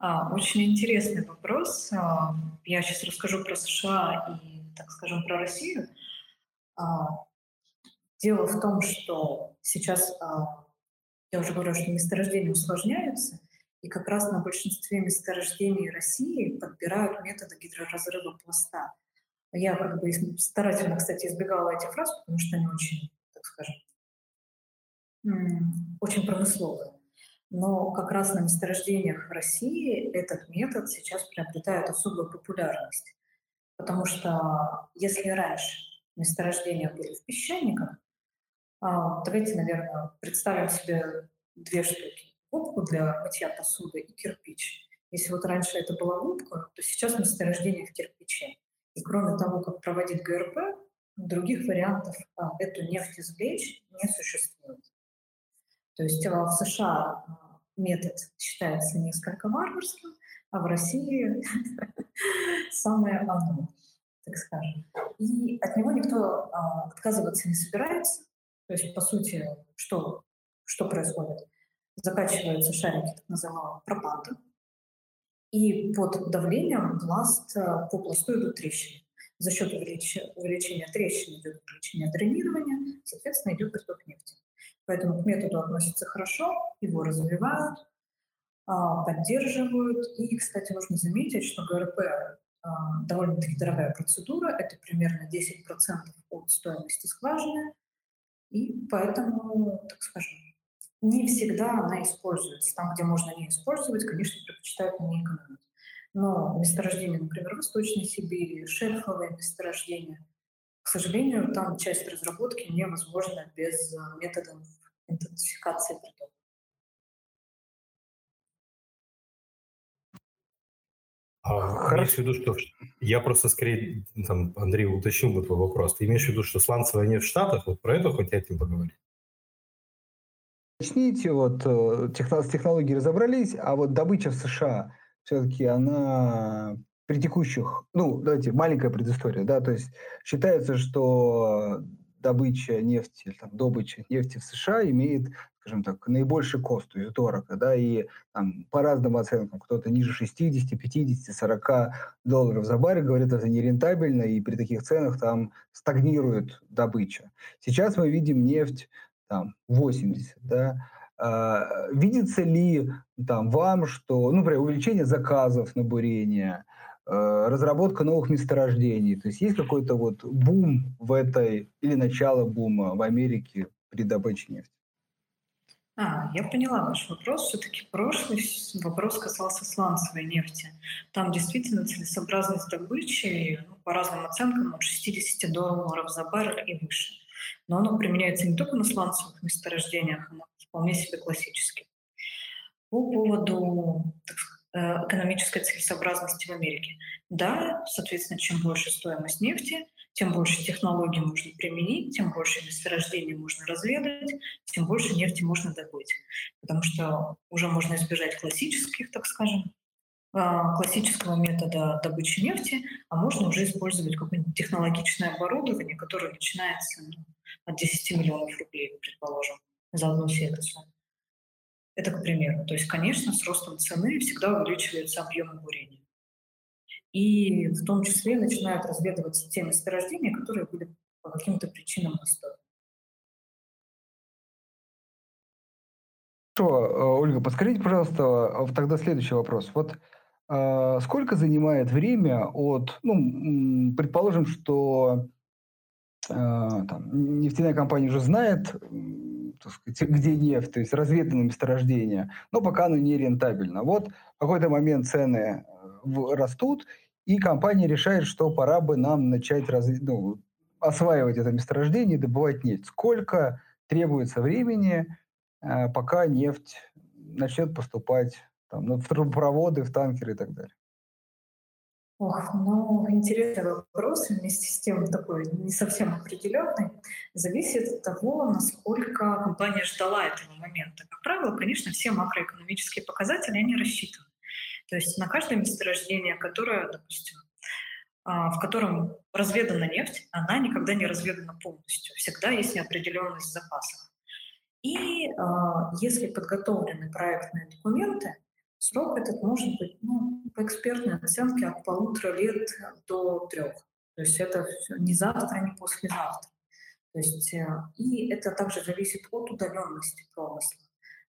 А, очень интересный вопрос. А, я сейчас расскажу про США и, так скажем, про Россию. А, Дело в том, что сейчас, я уже говорю, что месторождения усложняются, и как раз на большинстве месторождений России подбирают методы гидроразрыва пласта. Я как бы старательно, кстати, избегала этих фраз, потому что они очень, так скажем, очень промысловые. Но как раз на месторождениях России этот метод сейчас приобретает особую популярность. Потому что если раньше месторождения были в песчаниках, а, давайте, наверное, представим себе две штуки. Губку для мытья посуды и кирпич. Если вот раньше это была губка, то сейчас месторождение в кирпиче. И кроме того, как проводить ГРП, других вариантов а, эту нефть извлечь не существует. То есть а, в США а, метод считается несколько варварским, а в России самое оно, так скажем. И от него никто отказываться не собирается. То есть, по сути, что, что происходит? Закачиваются шарики так называемого пропанта, и под давлением пласт, э, по пласту идут трещины. За счет увеличения, увеличения трещин идет увеличение дренирования, соответственно, идет приток нефти. Поэтому к методу относятся хорошо, его развивают, а, поддерживают. И, кстати, нужно заметить, что ГРП а, довольно-таки дорогая процедура, это примерно 10% от стоимости скважины, и поэтому, так скажем, не всегда она используется. Там, где можно не использовать, конечно, предпочитают не экономить. Но месторождения, например, Восточной Сибири, шельфовые месторождения, к сожалению, там часть разработки невозможна без э, методов интенсификации притока. А, Хорошо. в виду, что я просто скорее, там, Андрей, уточнил бы твой вопрос. Ты имеешь в виду, что сланцевая нефть в Штатах, вот про это хоть этим поговорить? уточнить, вот э, с технологией разобрались, а вот добыча в США все-таки она при текущих, ну, давайте, маленькая предыстория, да, то есть считается, что добыча нефти, там, добыча нефти в США имеет, скажем так, наибольший кост, то есть дорого, да, и там, по разным оценкам, кто-то ниже 60, 50, 40 долларов за баррель говорит, это нерентабельно, и при таких ценах там стагнирует добыча. Сейчас мы видим нефть там 80, да, а, видится ли там вам, что, ну, например, увеличение заказов на бурение, разработка новых месторождений, то есть есть какой-то вот бум в этой, или начало бума в Америке при добыче нефти? А, я поняла ваш вопрос. Все-таки прошлый вопрос касался сланцевой нефти. Там действительно целесообразность добычи ну, по разным оценкам от 60 долларов за баррель и выше но оно применяется не только на сланцевых месторождениях, оно вполне себе классически. По поводу так, э, экономической целесообразности в Америке. Да, соответственно, чем больше стоимость нефти, тем больше технологий можно применить, тем больше месторождений можно разведать, тем больше нефти можно добыть. Потому что уже можно избежать классических, так скажем, а, классического метода добычи нефти, а можно уже использовать какое-нибудь технологичное оборудование, которое начинается ну, от 10 миллионов рублей, предположим, за одну секцию. Это к примеру. То есть, конечно, с ростом цены всегда увеличивается объем бурения. И в том числе начинают разведываться те месторождения, которые были по каким-то причинам доступны. Хорошо, э, Ольга, подскажите, пожалуйста, тогда следующий вопрос. Вот э, сколько занимает время от, ну, предположим, что а, там, нефтяная компания уже знает, сказать, где нефть, то есть разведано месторождение, но пока оно не рентабельно. Вот в какой-то момент цены э, растут, и компания решает, что пора бы нам начать раз, ну, осваивать это месторождение и добывать нефть. Сколько требуется времени, э, пока нефть начнет поступать там, в трубопроводы, в танкеры и так далее? Ох, ну, интересный вопрос, вместе с тем такой не совсем определенный, зависит от того, насколько компания ждала этого момента. Как правило, конечно, все макроэкономические показатели, они рассчитаны. То есть на каждое месторождение, которое, допустим, а, в котором разведана нефть, она никогда не разведана полностью. Всегда есть неопределенность в запасах. И э, если подготовлены проектные документы, Срок этот может быть, ну, по экспертной оценке, от полутора лет до трех. То есть это не завтра, не послезавтра. То есть, э, и это также зависит от удаленности промысла,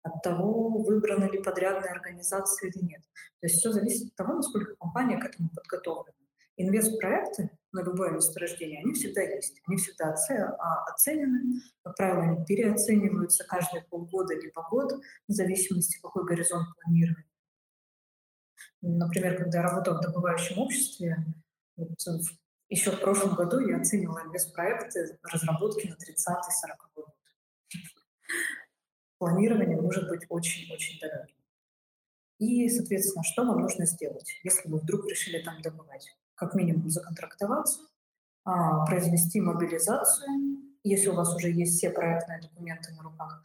от того, выбрана ли подрядная организация или нет. То есть все зависит от того, насколько компания к этому подготовлена. Инвестпроекты на любое месторождение, они всегда есть, они всегда а, оценены, как правило, они переоцениваются каждые полгода либо год, в зависимости, какой горизонт планирования. Например, когда я работала в добывающем обществе, вот еще в прошлом году я оценивала инвестпроекты разработки на 30-40 год. Планирование может быть очень-очень дорогим. И, соответственно, что вам нужно сделать, если вы вдруг решили там добывать? Как минимум законтрактоваться, а, произвести мобилизацию, если у вас уже есть все проектные документы на руках,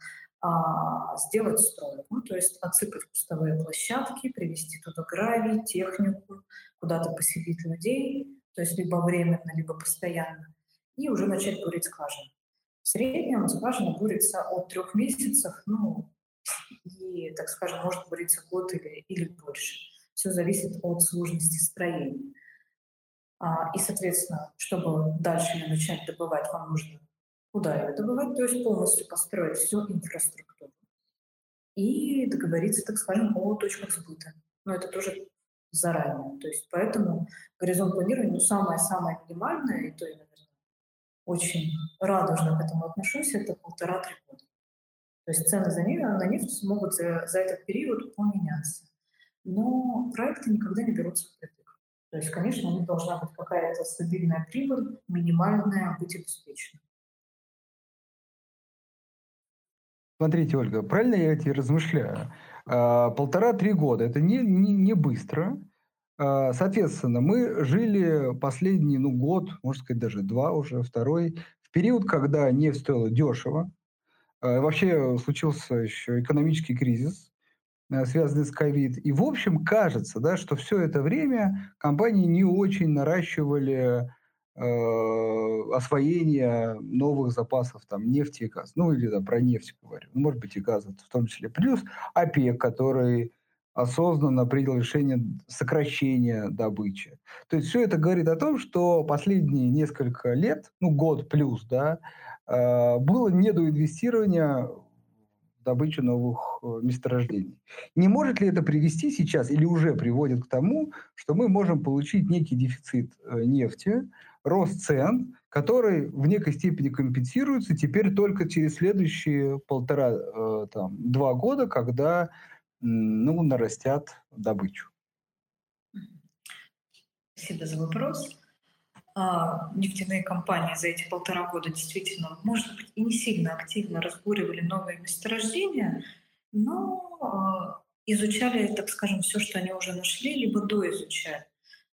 сделать стройку, то есть отсыпать кустовые площадки, привести туда гравий, технику, куда-то поселить людей, то есть либо временно, либо постоянно, и уже начать бурить скважину. В среднем скважина бурится от трех месяцев, ну, и, так скажем, может буриться год или, или больше. Все зависит от сложности строения. А, и, соответственно, чтобы дальше начать добывать, вам нужно куда ее добывать, то есть полностью построить всю инфраструктуру и договориться, так скажем, о точках сбыта. Но это тоже заранее. То есть поэтому горизонт планирования, ну, самое-самое минимальное, и то я, наверное, очень радужно к этому отношусь, это полтора-три года. То есть цены за нефть, на нефть могут за, за этот период поменяться. Но проекты никогда не берутся впритык. То есть, конечно, у них должна быть какая-то стабильная прибыль, минимальная, быть обеспечена. Смотрите, Ольга, правильно я эти размышляю? А, полтора-три года – это не, не, не быстро. А, соответственно, мы жили последний ну, год, можно сказать, даже два уже, второй, в период, когда нефть стоила дешево. А, вообще случился еще экономический кризис, связанный с ковид. И, в общем, кажется, да, что все это время компании не очень наращивали освоения новых запасов там, нефти и газа. Ну, или да, про нефть говорю. Ну, может быть, и газа в том числе. Плюс ОПЕК, который осознанно принял решение сокращения добычи. То есть все это говорит о том, что последние несколько лет, ну год плюс, да, э, было недоинвестирование в добычу новых э, месторождений. Не может ли это привести сейчас или уже приводит к тому, что мы можем получить некий дефицит э, нефти, рост цен, который в некой степени компенсируется теперь только через следующие полтора, э, там, два года, когда ну, нарастят добычу. Спасибо за вопрос. А, нефтяные компании за эти полтора года действительно, может быть, и не сильно активно разбуривали новые месторождения, но а, изучали, так скажем, все, что они уже нашли, либо доизучали.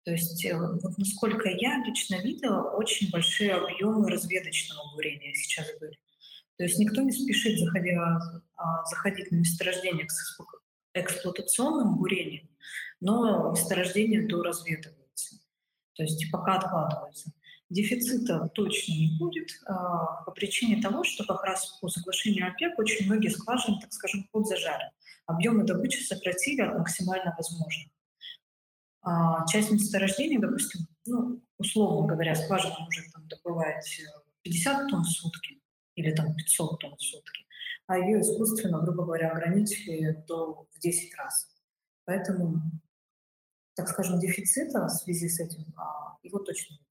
То есть, э, вот насколько я лично видела, очень большие объемы разведочного бурения сейчас были. То есть никто не спешит, заходя, а, заходить на месторождение с эксплуатационным бурением, но месторождение доразведывается. То есть пока откладывается. Дефицита точно не будет а, по причине того, что как раз по соглашению ОПЕК очень многие скважины, так скажем, подзажали. Объемы добычи сократили от максимально возможных. А, часть месторождений, допустим, ну, условно говоря, скважина может там, добывать 50 э, тонн в сутки или там 500 тонн в сутки, а ее искусственно, грубо говоря, ограничили до, в 10 раз. Поэтому, так скажем, дефицита в связи с этим а, его точно нет.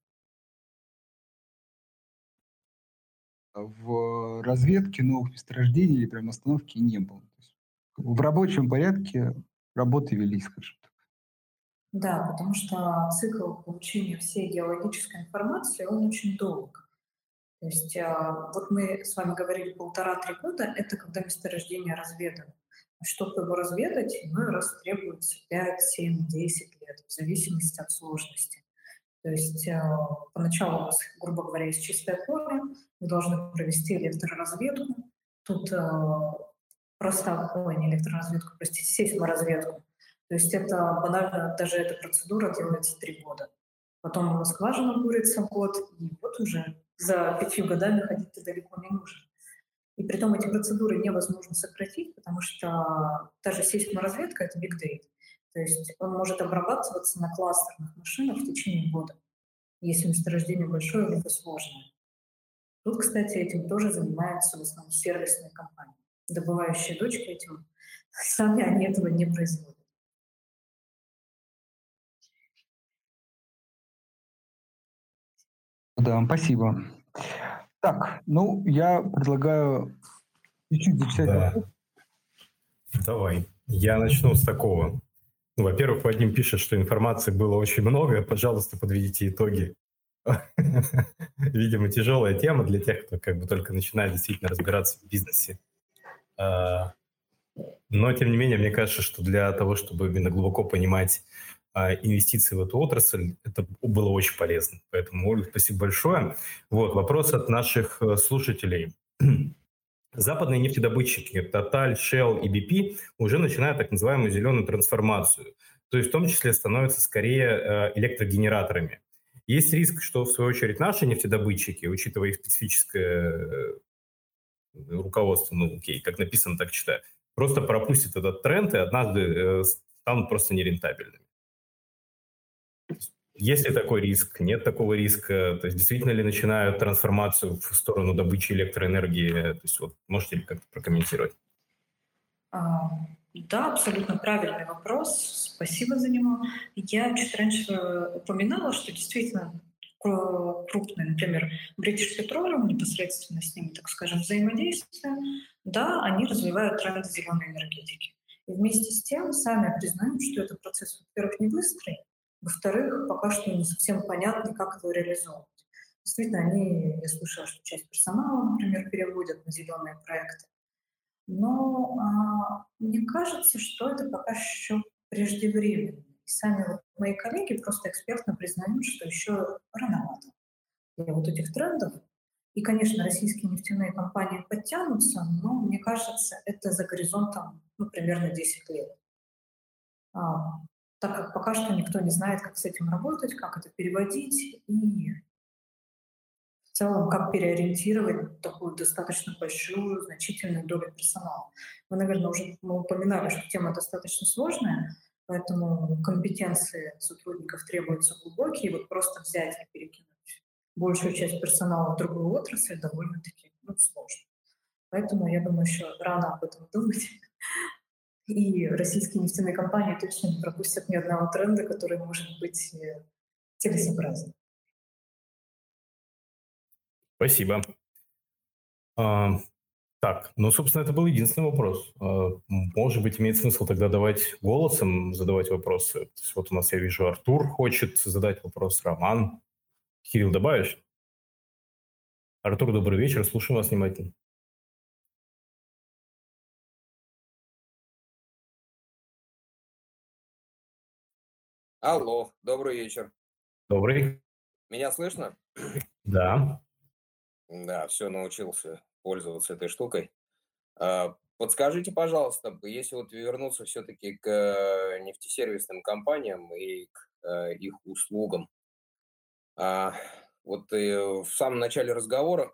В разведке новых месторождений или прям остановки не было. в рабочем порядке работы велись, скажем. Да, потому что цикл получения всей геологической информации, он очень долг. То есть а, вот мы с вами говорили полтора-три года, это когда месторождение разведано. А чтобы его разведать, иной раз требуется 5, 7, 10 лет, в зависимости от сложности. То есть а, поначалу у вас, грубо говоря, есть чистое поле, вы должны провести электроразведку. Тут просто, ой, не электроразведку, простите, сейсморазведку. То есть это банально, даже эта процедура делается три года. Потом скважина бурится год, и вот уже за пятью годами ходить ты далеко не нужно. И при том эти процедуры невозможно сократить, потому что даже сейсморазведка — это big data. То есть он может обрабатываться на кластерных машинах в течение года, если месторождение большое либо сложное. Тут, кстати, этим тоже занимаются в основном сервисные компании. Добывающие дочки этим сами они этого не производят. Да, спасибо. Так, ну, я предлагаю чуть-чуть зачитать. Да. Давай. Я начну с такого. Ну, во-первых, Вадим пишет, что информации было очень много. Пожалуйста, подведите итоги. Видимо, тяжелая тема для тех, кто как бы только начинает действительно разбираться в бизнесе. А, но, тем не менее, мне кажется, что для того, чтобы именно глубоко понимать инвестиции в эту отрасль, это было очень полезно. Поэтому, Ольга, спасибо большое. Вот, вопрос от наших э, слушателей. Западные нефтедобытчики Total, Shell и BP уже начинают так называемую зеленую трансформацию, то есть в том числе становятся скорее э, электрогенераторами. Есть риск, что, в свою очередь, наши нефтедобытчики, учитывая их специфическое э, руководство, ну, окей, как написано, так читаю, просто пропустят этот тренд и однажды станут просто нерентабельными. Есть ли такой риск? Нет такого риска? То есть действительно ли начинают трансформацию в сторону добычи электроэнергии? То есть вот можете ли как-то прокомментировать? А, да, абсолютно правильный вопрос. Спасибо за него. Я чуть раньше упоминала, что действительно крупные, например, British Petroleum, непосредственно с ними, так скажем, взаимодействие, да, они развивают тренд зеленой энергетики. И вместе с тем сами признают, что это процесс, во-первых, не быстрый, во-вторых, пока что не совсем понятно, как это реализовывать. Действительно, они, я слышала, что часть персонала, например, переводят на зеленые проекты. Но а, мне кажется, что это пока еще преждевременно. И сами вот мои коллеги просто экспертно признают, что еще рановато для вот этих трендов. И, конечно, российские нефтяные компании подтянутся, но мне кажется, это за горизонтом ну, примерно 10 лет. А, так как пока что никто не знает, как с этим работать, как это переводить и в целом как переориентировать такую достаточно большую, значительную долю персонала. Вы, наверное, уже упоминали, что тема достаточно сложная, поэтому компетенции сотрудников требуются глубокие, вот просто взять и перекинуть большую часть персонала в другую отрасль довольно-таки ну, сложно. Поэтому я думаю, еще рано об этом думать. И российские нефтяные компании точно не пропустят ни одного тренда, который может быть э, целесообразным. Спасибо. А, так, ну, собственно, это был единственный вопрос. А, может быть, имеет смысл тогда давать голосом задавать вопросы. То есть вот у нас, я вижу, Артур хочет задать вопрос, Роман. Кирилл, добавишь? Артур, добрый вечер, слушаем вас внимательно. Алло, добрый вечер. Добрый. Меня слышно? Да. Да, все, научился пользоваться этой штукой. А, подскажите, пожалуйста, если вот вернуться все-таки к э, нефтесервисным компаниям и к э, их услугам. А, вот э, в самом начале разговора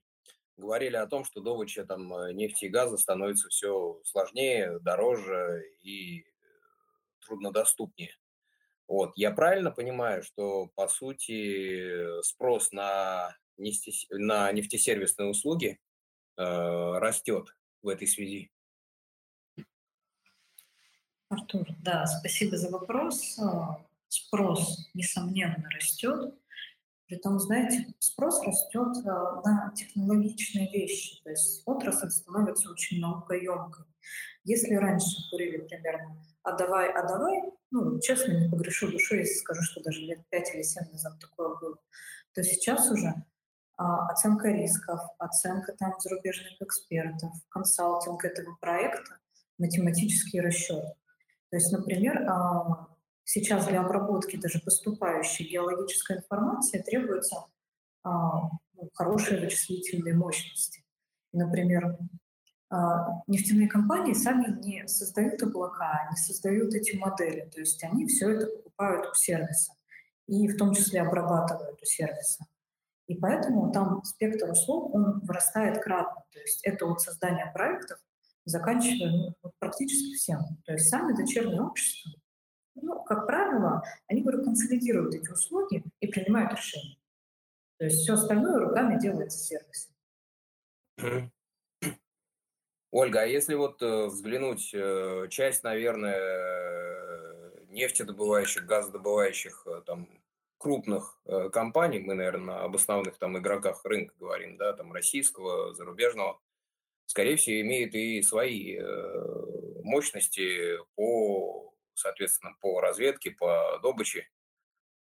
говорили о том, что добыча там нефти и газа становится все сложнее, дороже и труднодоступнее. Вот. Я правильно понимаю, что, по сути, спрос на, нефти, на нефтесервисные услуги э, растет в этой связи? Артур, да, спасибо за вопрос. А, спрос, несомненно, растет. Притом, знаете, спрос растет а, на технологичные вещи, то есть отрасль становится очень наукоемкой. Если раньше курили примерно «а давай, а давай», ну, честно, не погрешу душой, если скажу, что даже лет 5 или 7 назад такое было, то сейчас уже а, оценка рисков, оценка там зарубежных экспертов, консалтинг этого проекта, математический расчет. То есть, например, а, сейчас для обработки даже поступающей геологической информации требуются а, ну, хорошие вычислительные мощности. Например, нефтяные компании сами не создают облака, не создают эти модели, то есть они все это покупают у сервиса и в том числе обрабатывают у сервиса. И поэтому там спектр услуг, он вырастает кратно. То есть это от создания проектов, заканчивая ну, практически всем. То есть сами дочерние общества, ну, как правило, они говорю, консолидируют эти услуги и принимают решения. То есть все остальное руками делается сервис. Ольга, а если вот э, взглянуть, э, часть, наверное, нефтедобывающих, газодобывающих э, там крупных компаний, мы, наверное, об основных там игроках рынка говорим, да, там российского, зарубежного, скорее всего, имеют и свои мощности по, соответственно, по разведке, по добыче.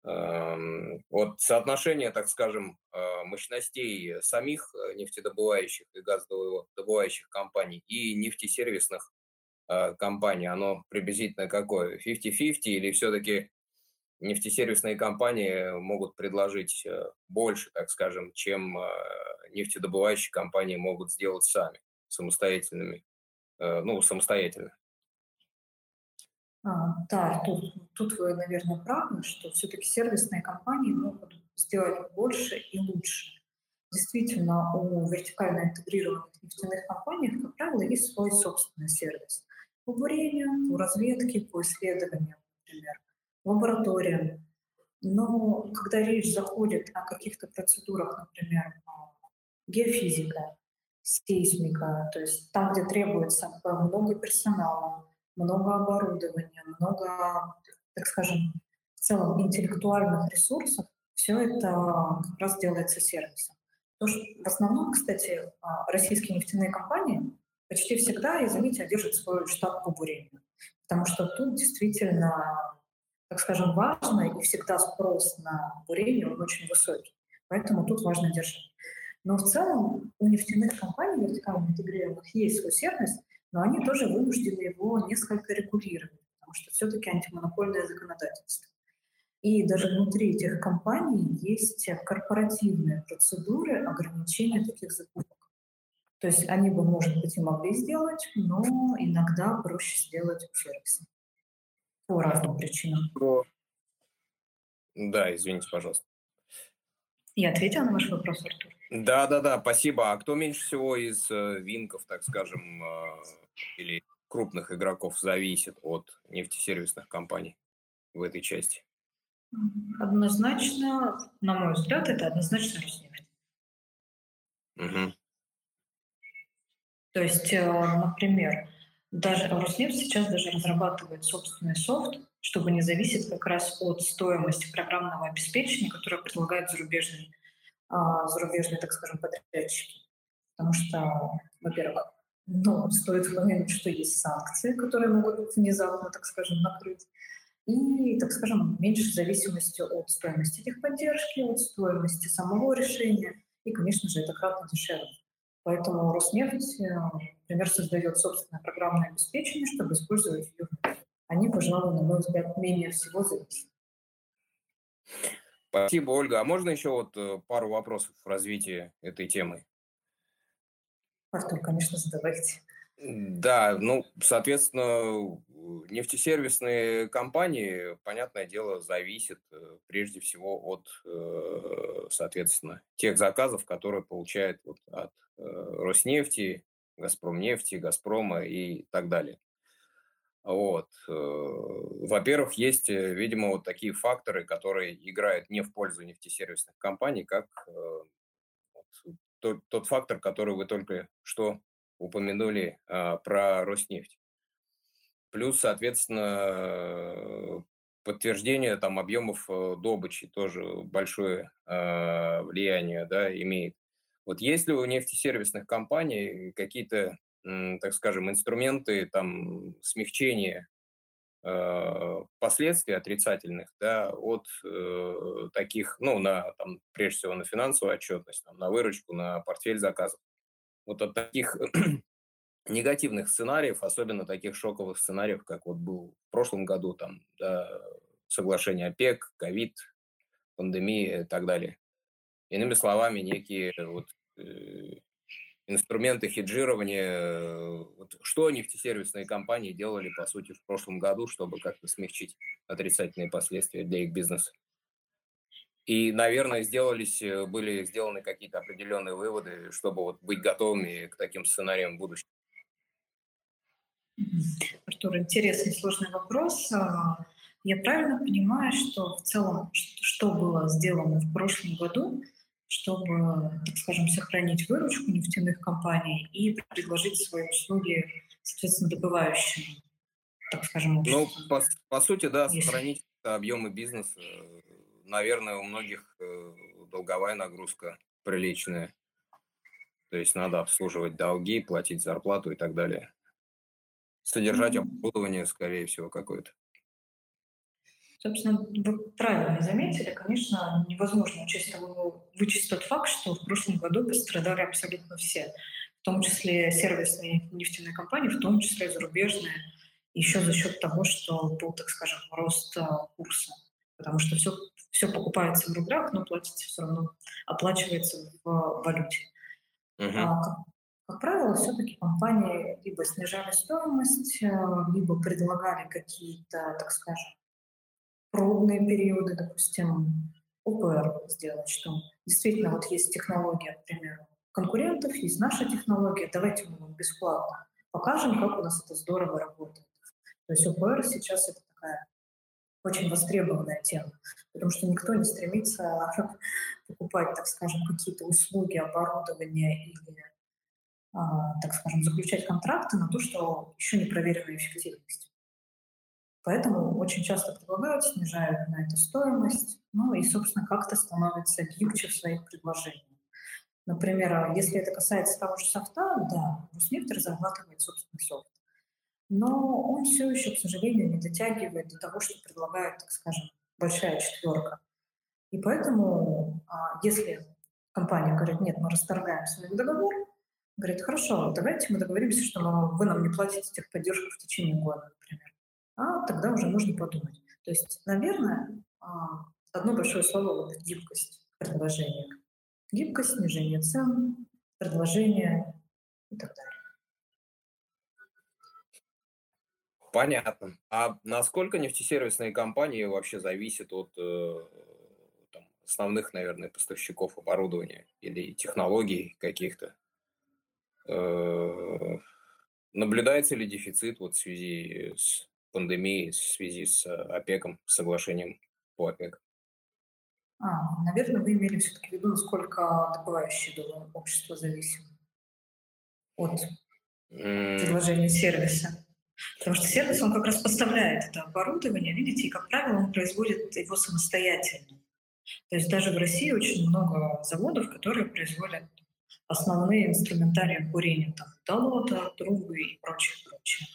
Эм, вот соотношение, так скажем, э, мощностей самих э, нефтедобывающих и газодобывающих компаний и нефтесервисных э, компаний, оно приблизительно какое? 50-50 или все-таки нефтесервисные компании могут предложить больше, так скажем, чем нефтедобывающие компании могут сделать сами, самостоятельными, ну, самостоятельно? А, да, тут, тут вы, наверное, правы, что все-таки сервисные компании могут сделать больше и лучше. Действительно, у вертикально интегрированных нефтяных компаний, как правило, есть свой собственный сервис. По бурению, по разведке, по исследованиям, например, лабораториям. Но когда речь заходит о каких-то процедурах, например, геофизика, сейсмика, то есть там, где требуется много персонала, много оборудования, много, так скажем, в целом интеллектуальных ресурсов, все это как раз делается сервисом. То, что в основном, кстати, а, российские нефтяные компании почти всегда, извините, держат свой штаб по бурению. Потому что тут действительно, так скажем, важно, и всегда спрос на бурение, он очень высокий. Поэтому тут важно держать. Но в целом у нефтяных компаний, вертикально интегрированных, есть свой сервис, но они тоже вынуждены его несколько регулировать, потому что все-таки антимонопольное законодательство. И даже внутри этих компаний есть корпоративные процедуры ограничения таких закупок. То есть они бы, может быть, и могли сделать, но иногда проще сделать у сервиса. По разным причинам. Да, извините, пожалуйста. Я ответила на ваш вопрос, Артур? Да, да, да, спасибо. А кто меньше всего из э, винков, так скажем, э, или крупных игроков зависит от нефтесервисных компаний в этой части? Однозначно, на мой взгляд, это однозначно Роснефть. Угу. То есть, э, например, даже Роснефть сейчас даже разрабатывает собственный софт, чтобы не зависеть как раз от стоимости программного обеспечения, которое предлагает зарубежный а, зарубежные, так скажем, подрядчики. Потому что, во-первых, ну, стоит упомянуть, что есть санкции, которые могут внезапно, так скажем, накрыть. И, так скажем, меньше зависимости от стоимости техподдержки, от стоимости самого решения. И, конечно же, это кратно дешевле. Поэтому Роснефть, э, например, создает собственное программное обеспечение, чтобы использовать ее. Они, пожалуй, на мой взгляд, менее всего зависят. Спасибо, Ольга. А можно еще вот э, пару вопросов в развитии этой темы? Артур, конечно, задавайте. Да, ну, соответственно, нефтесервисные компании, понятное дело, зависят э, прежде всего от, э, соответственно, тех заказов, которые получают вот от Роснефти, Газпромнефти, Газпрома и так далее. Вот. Э, во-первых, есть, э, видимо, вот такие факторы, которые играют не в пользу нефтесервисных компаний, как э, тот, тот фактор, который вы только что упомянули а, про Роснефть. Плюс, соответственно, подтверждение там объемов добычи тоже большое э, влияние да, имеет. Вот есть ли у нефтесервисных компаний какие-то так скажем, инструменты там, смягчения э, последствий отрицательных да, от э, таких, ну, на, там, прежде всего, на финансовую отчетность, там, на выручку, на портфель заказов. Вот от таких негативных сценариев, особенно таких шоковых сценариев, как вот был в прошлом году, там, да, соглашение ОПЕК, ковид, пандемия и так далее. Иными словами, некие вот, инструменты хеджирования. Э, вот что нефтесервисные компании делали, по сути, в прошлом году, чтобы как-то смягчить отрицательные последствия для их бизнеса? И, наверное, сделались, э, были сделаны какие-то определенные выводы, чтобы вот быть готовыми к таким сценариям в будущем. Артур, интересный, сложный вопрос. А, я правильно понимаю, что в целом, что было сделано в прошлом году, чтобы, так скажем, сохранить выручку нефтяных компаний и предложить свои услуги, соответственно, добывающим, так скажем, Ну, по, по сути, да, сохранить объемы бизнеса. Наверное, у многих э, долговая нагрузка приличная. То есть надо обслуживать долги, платить зарплату и так далее. Содержать оборудование, скорее всего, какое-то. Собственно, вы правильно заметили, конечно, невозможно учесть, вычесть тот факт, что в прошлом году пострадали абсолютно все, в том числе сервисные нефтяные компании, в том числе зарубежные, еще за счет того, что был, так скажем, рост а, курса, потому что все, все покупается в рублях, но платится все равно, оплачивается в валюте. Uh-huh. А, как, как правило, все-таки компании либо снижали стоимость, а, либо предлагали какие-то, так скажем, пробные периоды, допустим, ОПР сделать, что действительно вот есть технология, к примеру, конкурентов, есть наша технология, давайте мы вам бесплатно покажем, как у нас это здорово работает. То есть ОПР сейчас это такая очень востребованная тема, потому что никто не стремится покупать, так скажем, какие-то услуги, оборудование или, а, так скажем, заключать контракты на то, что еще не проверена эффективность. Поэтому очень часто предлагают, снижают на это стоимость, ну и, собственно, как-то становится гибче в своих предложениях. Например, а если это касается того же софта, да, Роснефть разрабатывает собственный софт. Но он все еще, к сожалению, не дотягивает до того, что предлагает, так скажем, большая четверка. И поэтому, а, если компания говорит, нет, мы расторгаем свой договор, говорит, хорошо, давайте мы договоримся, что вы нам не платите техподдержку в течение года, например а тогда уже можно подумать. То есть, наверное, а, одно большое слово вот гибкость предложения. Гибкость, снижение цен, предложения и так далее. Понятно. А насколько нефтесервисные компании вообще зависят от э, там, основных, наверное, поставщиков оборудования или технологий каких-то? Э, наблюдается ли дефицит вот в связи с пандемии в связи с э, ОПЕКом, соглашением по ОПЕК. А, наверное, вы имели все-таки в виду, насколько добывающее общество зависит от предложения сервиса. Потому что сервис, он как раз поставляет это оборудование, видите, и, как правило, он производит его самостоятельно. То есть даже в России очень много заводов, которые производят основные инструментарии курения, там, долота, трубы и прочее, прочее.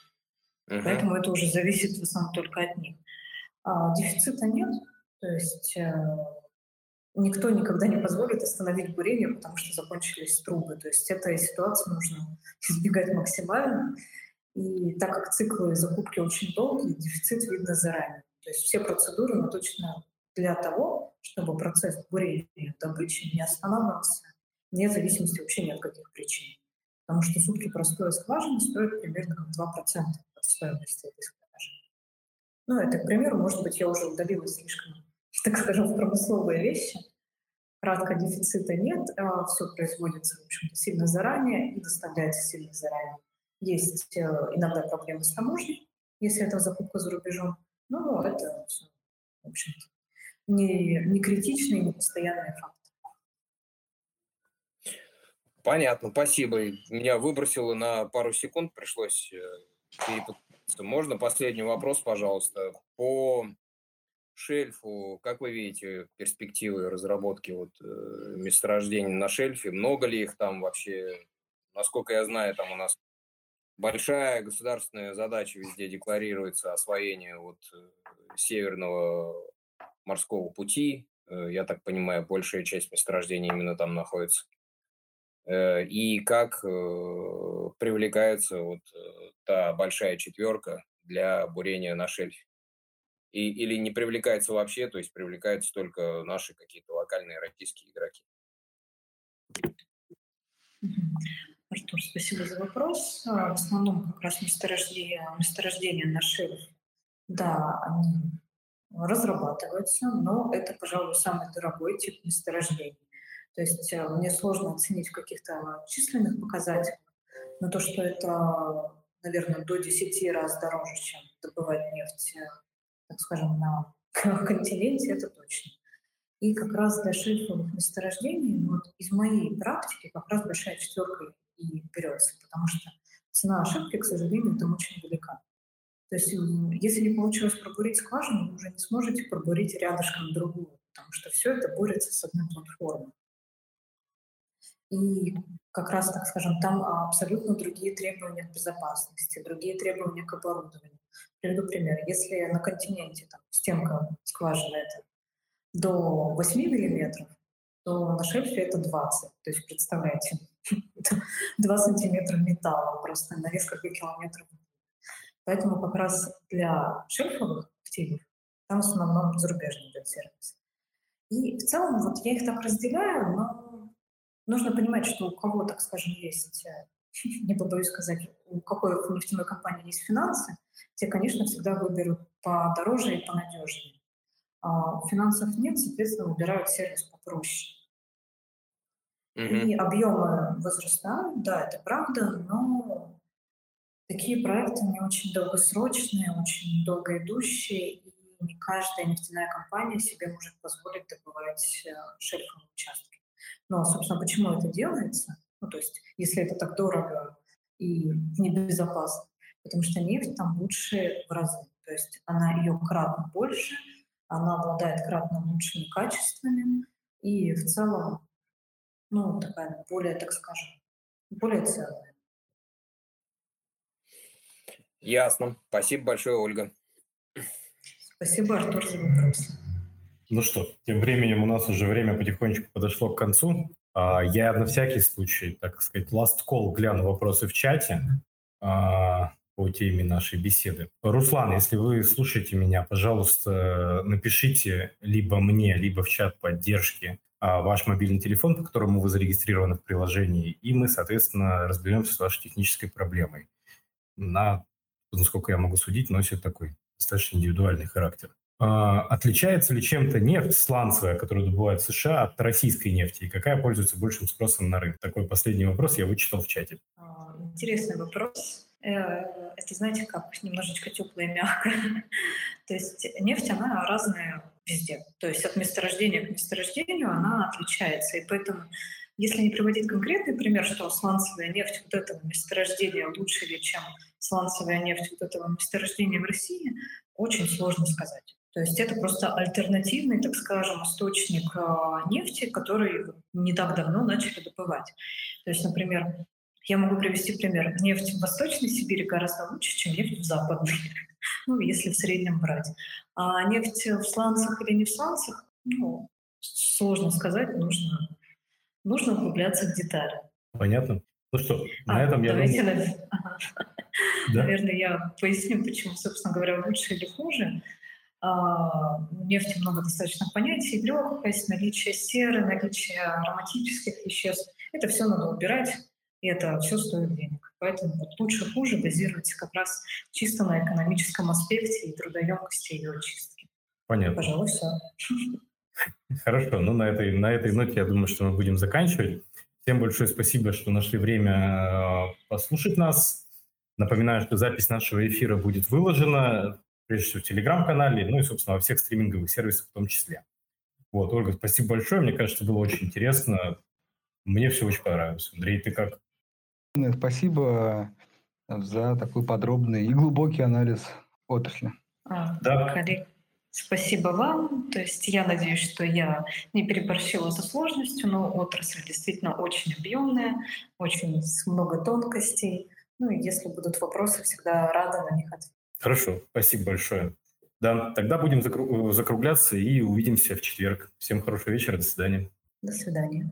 Uh-huh. Поэтому это уже зависит в основном только от них. А, дефицита нет, то есть э, никто никогда не позволит остановить бурение, потому что закончились трубы. То есть этой ситуации нужно избегать максимально. И так как циклы закупки очень долгие, дефицит видно заранее. То есть все процедуры наточены для того, чтобы процесс бурения добычи не останавливался, вне зависимости вообще ни от каких причин. Потому что сутки простой скважины стоят примерно как 2% стоимости этой скважины. Ну, это, к примеру, может быть, я уже удалилась слишком, так скажем, в промысловые вещи. Кратко дефицита нет, а все производится, в общем-то, сильно заранее и доставляется сильно заранее. Есть э, иногда проблемы с таможней, если это закупка за рубежом. Но это все, в общем-то, не, не критичный, не постоянный факт. Понятно, спасибо. Меня выбросило на пару секунд, пришлось э, можно последний вопрос, пожалуйста? По шельфу, как вы видите перспективы разработки вот, э, месторождений на шельфе? Много ли их там вообще? Насколько я знаю, там у нас большая государственная задача везде декларируется освоение вот э, северного морского пути. Я так понимаю, большая часть месторождений именно там находится. Э, и как э, привлекается вот э, та большая четверка для бурения на шельфе. И, или не привлекается вообще, то есть привлекаются только наши какие-то локальные российские игроки. Артур, спасибо за вопрос. А, в основном как раз месторождения, месторождения на шельф, да, они разрабатываются, но это, пожалуй, самый дорогой тип месторождений. То есть э, мне сложно оценить в каких-то численных показателях, но то, что это, наверное, до 10 раз дороже, чем добывать нефть, э, так скажем, на континенте, это точно. И как раз для шельфовых месторождений, ну, вот из моей практики, как раз большая четверка и берется, потому что цена ошибки, к сожалению, там очень велика. То есть если не получилось пробурить скважину, вы уже не сможете пробурить рядышком другую, потому что все это борется с одной платформой. И как раз, так скажем, там абсолютно другие требования к безопасности, другие требования к оборудованию. Приведу пример. Если на континенте там, стенка скважины это до 8 миллиметров, то на шельфе это 20. То есть представляете, 2 сантиметра металла просто на несколько километров. Поэтому как раз для шельфовых активов там в основном зарубежный идет сервис. И в целом вот я их так разделяю, но нужно понимать, что у кого, так скажем, есть, э, не побоюсь сказать, у какой нефтяной компании есть финансы, те, конечно, всегда выберут подороже и понадежнее. А финансов нет, соответственно, выбирают сервис попроще. Mm-hmm. И объемы возрастают, да, это правда, но такие проекты не очень долгосрочные, очень долгоидущие, и не каждая нефтяная компания себе может позволить добывать э, шельфовые участки. Но, собственно, почему это делается? Ну, то есть, если это так дорого и небезопасно, потому что нефть там лучше в разы. То есть она ее кратно больше, она обладает кратно лучшими качествами, и в целом, ну, такая более, так скажем, более ценная. Ясно. Спасибо большое, Ольга. Спасибо, Артур, за вопрос. Ну что, тем временем у нас уже время потихонечку подошло к концу. А, я на всякий случай, так сказать, last call гляну вопросы в чате а, по теме нашей беседы. Руслан, если вы слушаете меня, пожалуйста, напишите либо мне, либо в чат поддержки а, ваш мобильный телефон, по которому вы зарегистрированы в приложении, и мы, соответственно, разберемся с вашей технической проблемой. На, насколько я могу судить, носит такой достаточно индивидуальный характер. А, отличается ли чем-то нефть сланцевая, которую добывают в США, от российской нефти? И какая пользуется большим спросом на рынке? Такой последний вопрос я вычитал в чате. А, интересный вопрос. Э, это, знаете, как немножечко теплое и мягкое. То есть нефть, она разная везде. То есть от месторождения к месторождению она отличается. И поэтому, если не приводить конкретный пример, что сланцевая нефть вот этого месторождения лучше ли, чем сланцевая нефть вот этого месторождения в России, очень сложно сказать. То есть это просто альтернативный, так скажем, источник э, нефти, который не так давно начали добывать. То есть, например, я могу привести пример. Нефть в Восточной Сибири гораздо лучше, чем нефть в Западной, ну, если в среднем брать. А нефть в сланцах или не в сланцах, ну, сложно сказать, нужно, нужно углубляться в детали. Понятно. Ну что, на а, этом я думаю... Наверное, ага. да? наверное, я поясню, почему, собственно говоря, лучше или хуже. А, нефти много достаточно понятий, легкость, наличие серы, наличие ароматических веществ. Это все надо убирать, и это все стоит денег. Поэтому вот лучше хуже базироваться как раз чисто на экономическом аспекте и трудоемкости ее очистки. Понятно. Пожалуй, все. Хорошо, ну на этой, на этой ноте я думаю, что мы будем заканчивать. Всем большое спасибо, что нашли время э, послушать нас. Напоминаю, что запись нашего эфира будет выложена прежде всего в Телеграм-канале, ну и, собственно, во всех стриминговых сервисах в том числе. Вот, Ольга, спасибо большое. Мне кажется, было очень интересно. Мне все очень понравилось. Андрей, ты как? Спасибо за такой подробный и глубокий анализ отрасли. А, да. Коллег, спасибо вам. То есть я надеюсь, что я не переборщила со сложностью, но отрасль действительно очень объемная, очень много тонкостей. Ну и если будут вопросы, всегда рада на них ответить. Хорошо, спасибо большое. Да, тогда будем закругляться и увидимся в четверг. Всем хорошего вечера, до свидания. До свидания.